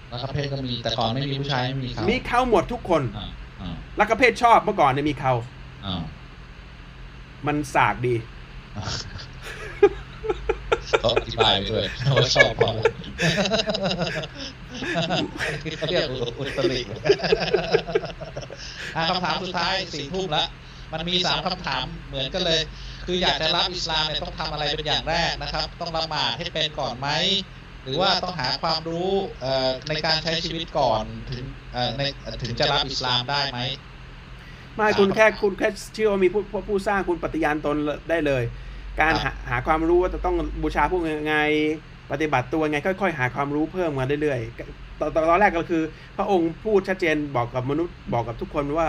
แล้วก็เพศก็มีแต่ก่อนไม่มีผู้ชายไม่มีเขามีเขาหมดทุกคนอ่าอ่าลักเพศชอบเมื่อก่อนเนี่ยมีเขาอ่ามันสากดี เขาอธิบายไปด้วยว่าชอบเพราะอะไรเขาเรียกอุตริอะคำถามสุดท้ายสี่ทุ่มแล้วมันมีสามคำถามเหมือนกันเลย คืออยากจะรับอิสลามเนี่ยต้องทำอะไรเป็นอย่างแรกนะครับ ต้องละหมาดให้เป็นก่อนไหมหรือว่าต้องหาความรู้เอ่อในการใช้ชีวิตก่อนถึงเอ่อในถึงจะรับอิสลามได้ไหมไม่คุณแค่คุณแค่เชื่อว่ามีผู้ผู้ผู้สร้างคุณปฏิญาณตนได้เลย การครัหาบหาความรู้ว่าจะต้องบูชาพวกยังไง ปฏิบัติตัวยังไงค่อยๆ หาความรู้เพิ่มมาเรื่อยๆตอนตอนตอนแรกก็คือ พระองค์พูดชัดเจนบอกกับมนุษย์บอกกับทุกคนว่า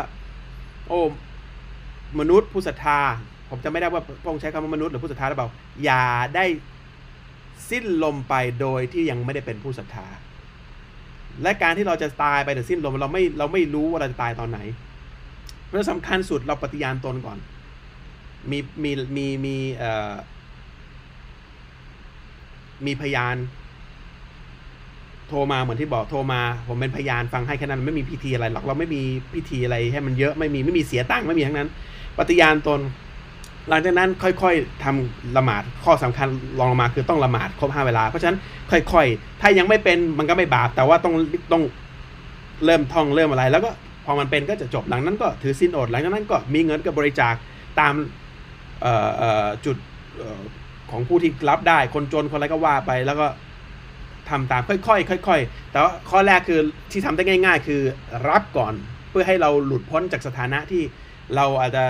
โอ้มนุษย์ผู้ศรัทธา ผมจะไม่ได้ว่าพระองค์ใช้คำว่ามนุษย์หรือผู้ศรัทธาหรือเปล่าอย่าได้สิ้นลมไปโดยที่ยังไม่ได้เป็นผู้ศรัทธา และการที่เราจะตายไปหรือสิ้นลมเราไม่เราไม่รู้ว่าเราจะตายตอนไหนเพราะสำคัญสุดเราปฏิญาณตนก่อน มีมีมีมีเอ่อมีพยาน โทรมาเหมือนที่บอกโทรมา ผมเป็นพยานฟังให้แค่นั้นไม่มีพิธีอะไรหรอกเราไม่มีพิธีอะไรให้มันเยอะไม่มีไม่มีเสียตังค์ไม่มีทั้งนั้น ปฏิญาณตน หลังจากนั้นค่อยๆทำละหมาดข้อสำคัญรองลงมาคือต้องละหมาดครบห้าเวลาเพราะฉะนั้นค่อย ๆ ถ้ายังไม่เป็นมันก็ไม่บาปแต่ว่าต้องต้องเริ่มท่องเริ่มอะไร แล้วก็พอมันเป็นก็จะจบหลังนั้นก็ถือสินอดหลังจากนั้นก็มีเงินก็บริจาคตาม จุดออของผู้ที่รับได้คนจนคนอะไรก็ว่าไป แล้วก็ทำตามค่อยๆค่อย ๆ แต่ว่าข้อแรกคือที่ทำได้ง่าย ๆ คือรับก่อนเพื่อให้เราหลุดพ้นจากสถานะที่เราอาจจะ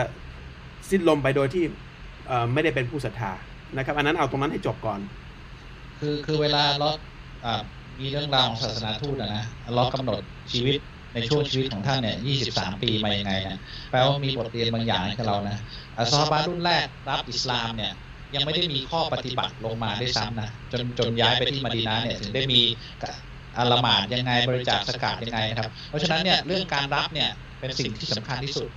สิ้นลมไปโดยที่ไม่ได้เป็นผู้ศรัทธานะครับ อันนั้นเอาตรงนั้นให้จบก่อน คือคือเวลาเราอ่ามีเรื่องราวของศาสนาทูตอะนะเรากำหนดชีวิต ในช่วงชีวิตของท่านเนี่ย 23 ปีมายังไงนะแปลว่ามีบทเรียนบางอย่างให้กับเรานะอะซอฮาบะรุ่นแรกรับอิสลามเนี่ยยังไม่ได้มีข้อปฏิบัติลงมาได้ซ้ำนะจนจนย้ายไปที่มะดีนะห์เนี่ยถึงได้มีอาละหมาดยังไงบริจาคสกาดยังไงนะครับ เพราะฉะนั้นเนี่ยเรื่องการรับเนี่ยเป็นสิ่งที่สำคัญที่สุด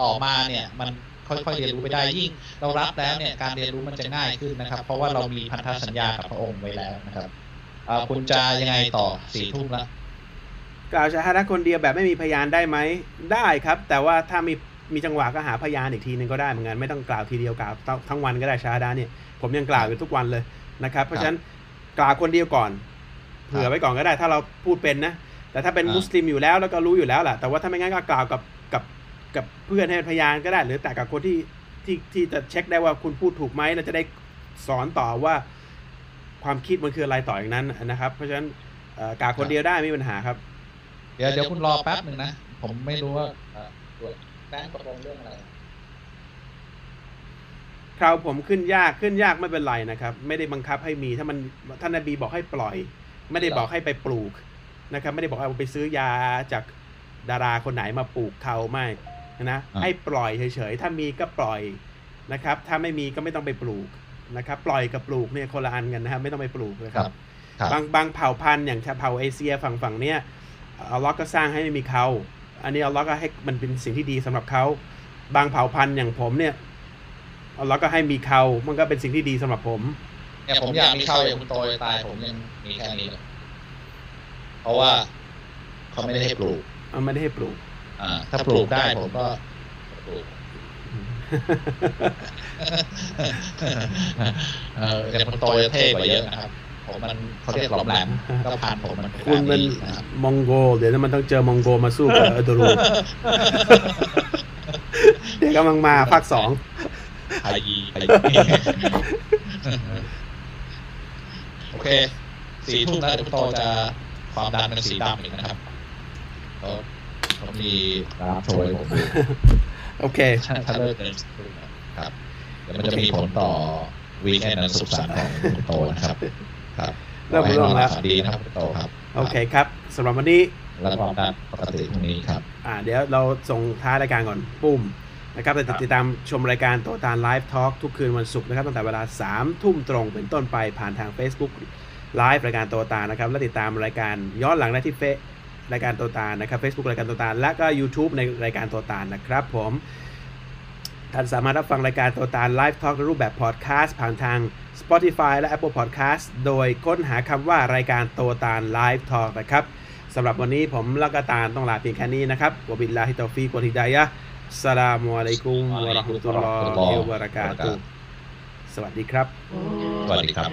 ต่อมาเนี่ยมันค่อยๆเรียนรู้ไปได้ยิ่ง เรารับแล้วเนี่ยการเรียนรู้มันจะง่ายขึ้นนะครับ เพราะว่าเรามีพันธสัญญากับพระองค์ไว้แล้วนะครับอ่อคุณจะยังไงต่อสี่ทุ่มละ กล่าวชาฮาดะคนเดียวแบบไม่มีพยานได้ไหมได้ครับ แต่ว่าถ้ามีมีจังหวะก็หาพยานอีกทีหนึ่งก็ได้เหมือนกันไม่ต้องกล่าวทีเดียวกล่าวทั้งทั้งวันก็ได้ชาฮาดะเนี่ยผมยังกล่าวอยู่ทุกวันเลยนะครับ เพราะฉะนั้นกล่าวคนเดียวก่อน เผื่อไว้ก่อนก็ได้ ถ้าเราพูดเป็นนะแต่ถ้าเป็นมุสลิมอยู่แล้วแล้วก็รู้อยู่แล้วแหละแต่ว่าถ้าไม่งั้นก็กล่าวกับกับกับเพื่อนให้เป็นพยานก็ได้ หรือแต่กับคนที่ที่ที่จะเช็คได้ว่าคุณพูดถูกไหมเราจะได้สอนต่อว่าความคิดมันคืออะไรต่ออย่างนั้นนะครับ เพราะฉะนั้นเอ่อกล่าวคนเดียวได้ไม่มีปัญหาครับ เดี๋ยวเดี๋ยวคุณรอแป๊บหนึ่งนะ ผมไม่รู้ว่าเอ่อตัวแป้งตกลงเรื่องอะไรคราวผมขึ้นยากขึ้นยากไม่เป็นไรนะครับ ไม่ได้บังคับให้มีถ้ามันท่านนบีบอกให้ปล่อย ไม่ได้บอกให้ไปปลูกนะครับ ไม่ได้บอกให้ไปซื้อยาจากดาราคนไหนมาปลูกเขาไม่นะอ่าให้ปล่อยเฉยๆถ้ามีก็ปล่อยนะครับ ถ้าไม่มีก็ไม่ต้องไปปลูกนะครับ ปล่อยกับปลูกเนี่ยคนละอันกันนะครับไม่ต้องไปปลูกนะคครัรับบครับ บางบางเผ่าพันธุ์อย่างเผ่าเอเชียฝั่งฝั่งเนี้ย อัลเลอฮ์ก็สร้างให้ไม่มีเขา อันนี้อัลเลอฮ์ก็ให้มันเป็นสิ่งที่ดีสำหรับเขาบางเผ่าพันธุ์อย่างผมเนี่ยอัลเลอฮ์ก็ให้มีเขามันก็เป็นสิ่งที่ดีสำหรับผมเนี่ยผมอยากมีเข้าอย่างคุณโตจะตายผมยังมีแค่นี้เลยเพราะว่าเขาไม่ได้ให้ปลูกมันไม่ได้ให้ปลูก อ่า ถ้าปลูกได้ผมก็ปลูกเออแต่คุณโตจะเท่กว่าเยอะนะครับ ผมมันเขาเรียกหลอมแหลมก็พันผมมันคุณเป็นนะครับมองโก เดี๋ยวมันต้องเจอมองโกมาสู้กับเออร์โดรูเดี๋ยวกำลังมาภาคสองไฮยีไฮยีโอเคสี่ทุ่มแล้วเดี๋ยวคุณโตจะความดันเป็นสีดำอีกนะครับเขาเขามีน้ำโชยผมดูโอเคถ้าเลิกเกินสี่ทุ่มนะครับ เดี๋ยวมันจะมีผลต่อวีคแอนด์สุขสันต์ของคุณโตนะครับ ครับเริ่มร่วงแล้วดีนะครับโตครับ โอเคครับสำหรับวันนี้แล้วก็ตามปกติพรุ่งนี้ครับ อ่า เดี๋ยวเราส่งท้ายรายการก่อนปุ่มนะครับติดตามชมรายการโตตาน Live Talk ทุกคืนวันศุกร์นะครับตั้งแต่เวลา3ทุ่มตรงเป็นต้นไปผ่านทาง Facebook ไลฟ์รายการโตตานนะครับ และติดตามรายการย้อนหลังได้ที่เฟซรายการโตตานนะครับ Facebook รายการโตตานและก็ YouTube ในรายการโตตานนะครับผมท่านสามารถรับฟังรายการโตตาน Live Talk รูปแบบพอดแคสต์ผ่านทาง Spotify และ Apple Podcast โดยค้นหาคำว่ารายการโตตาน Live Talk นะครับสำหรับวันนี้ผมลักตาลต้องลาเพียงแค่นี้นะครับวบิลลาฮิตอฟีกวทิดายะสลามุอะลัยกุมวะราะห์มุตุลลอฮิวะบะเราะกาตุสวัสดีครับ สวัสดีครับ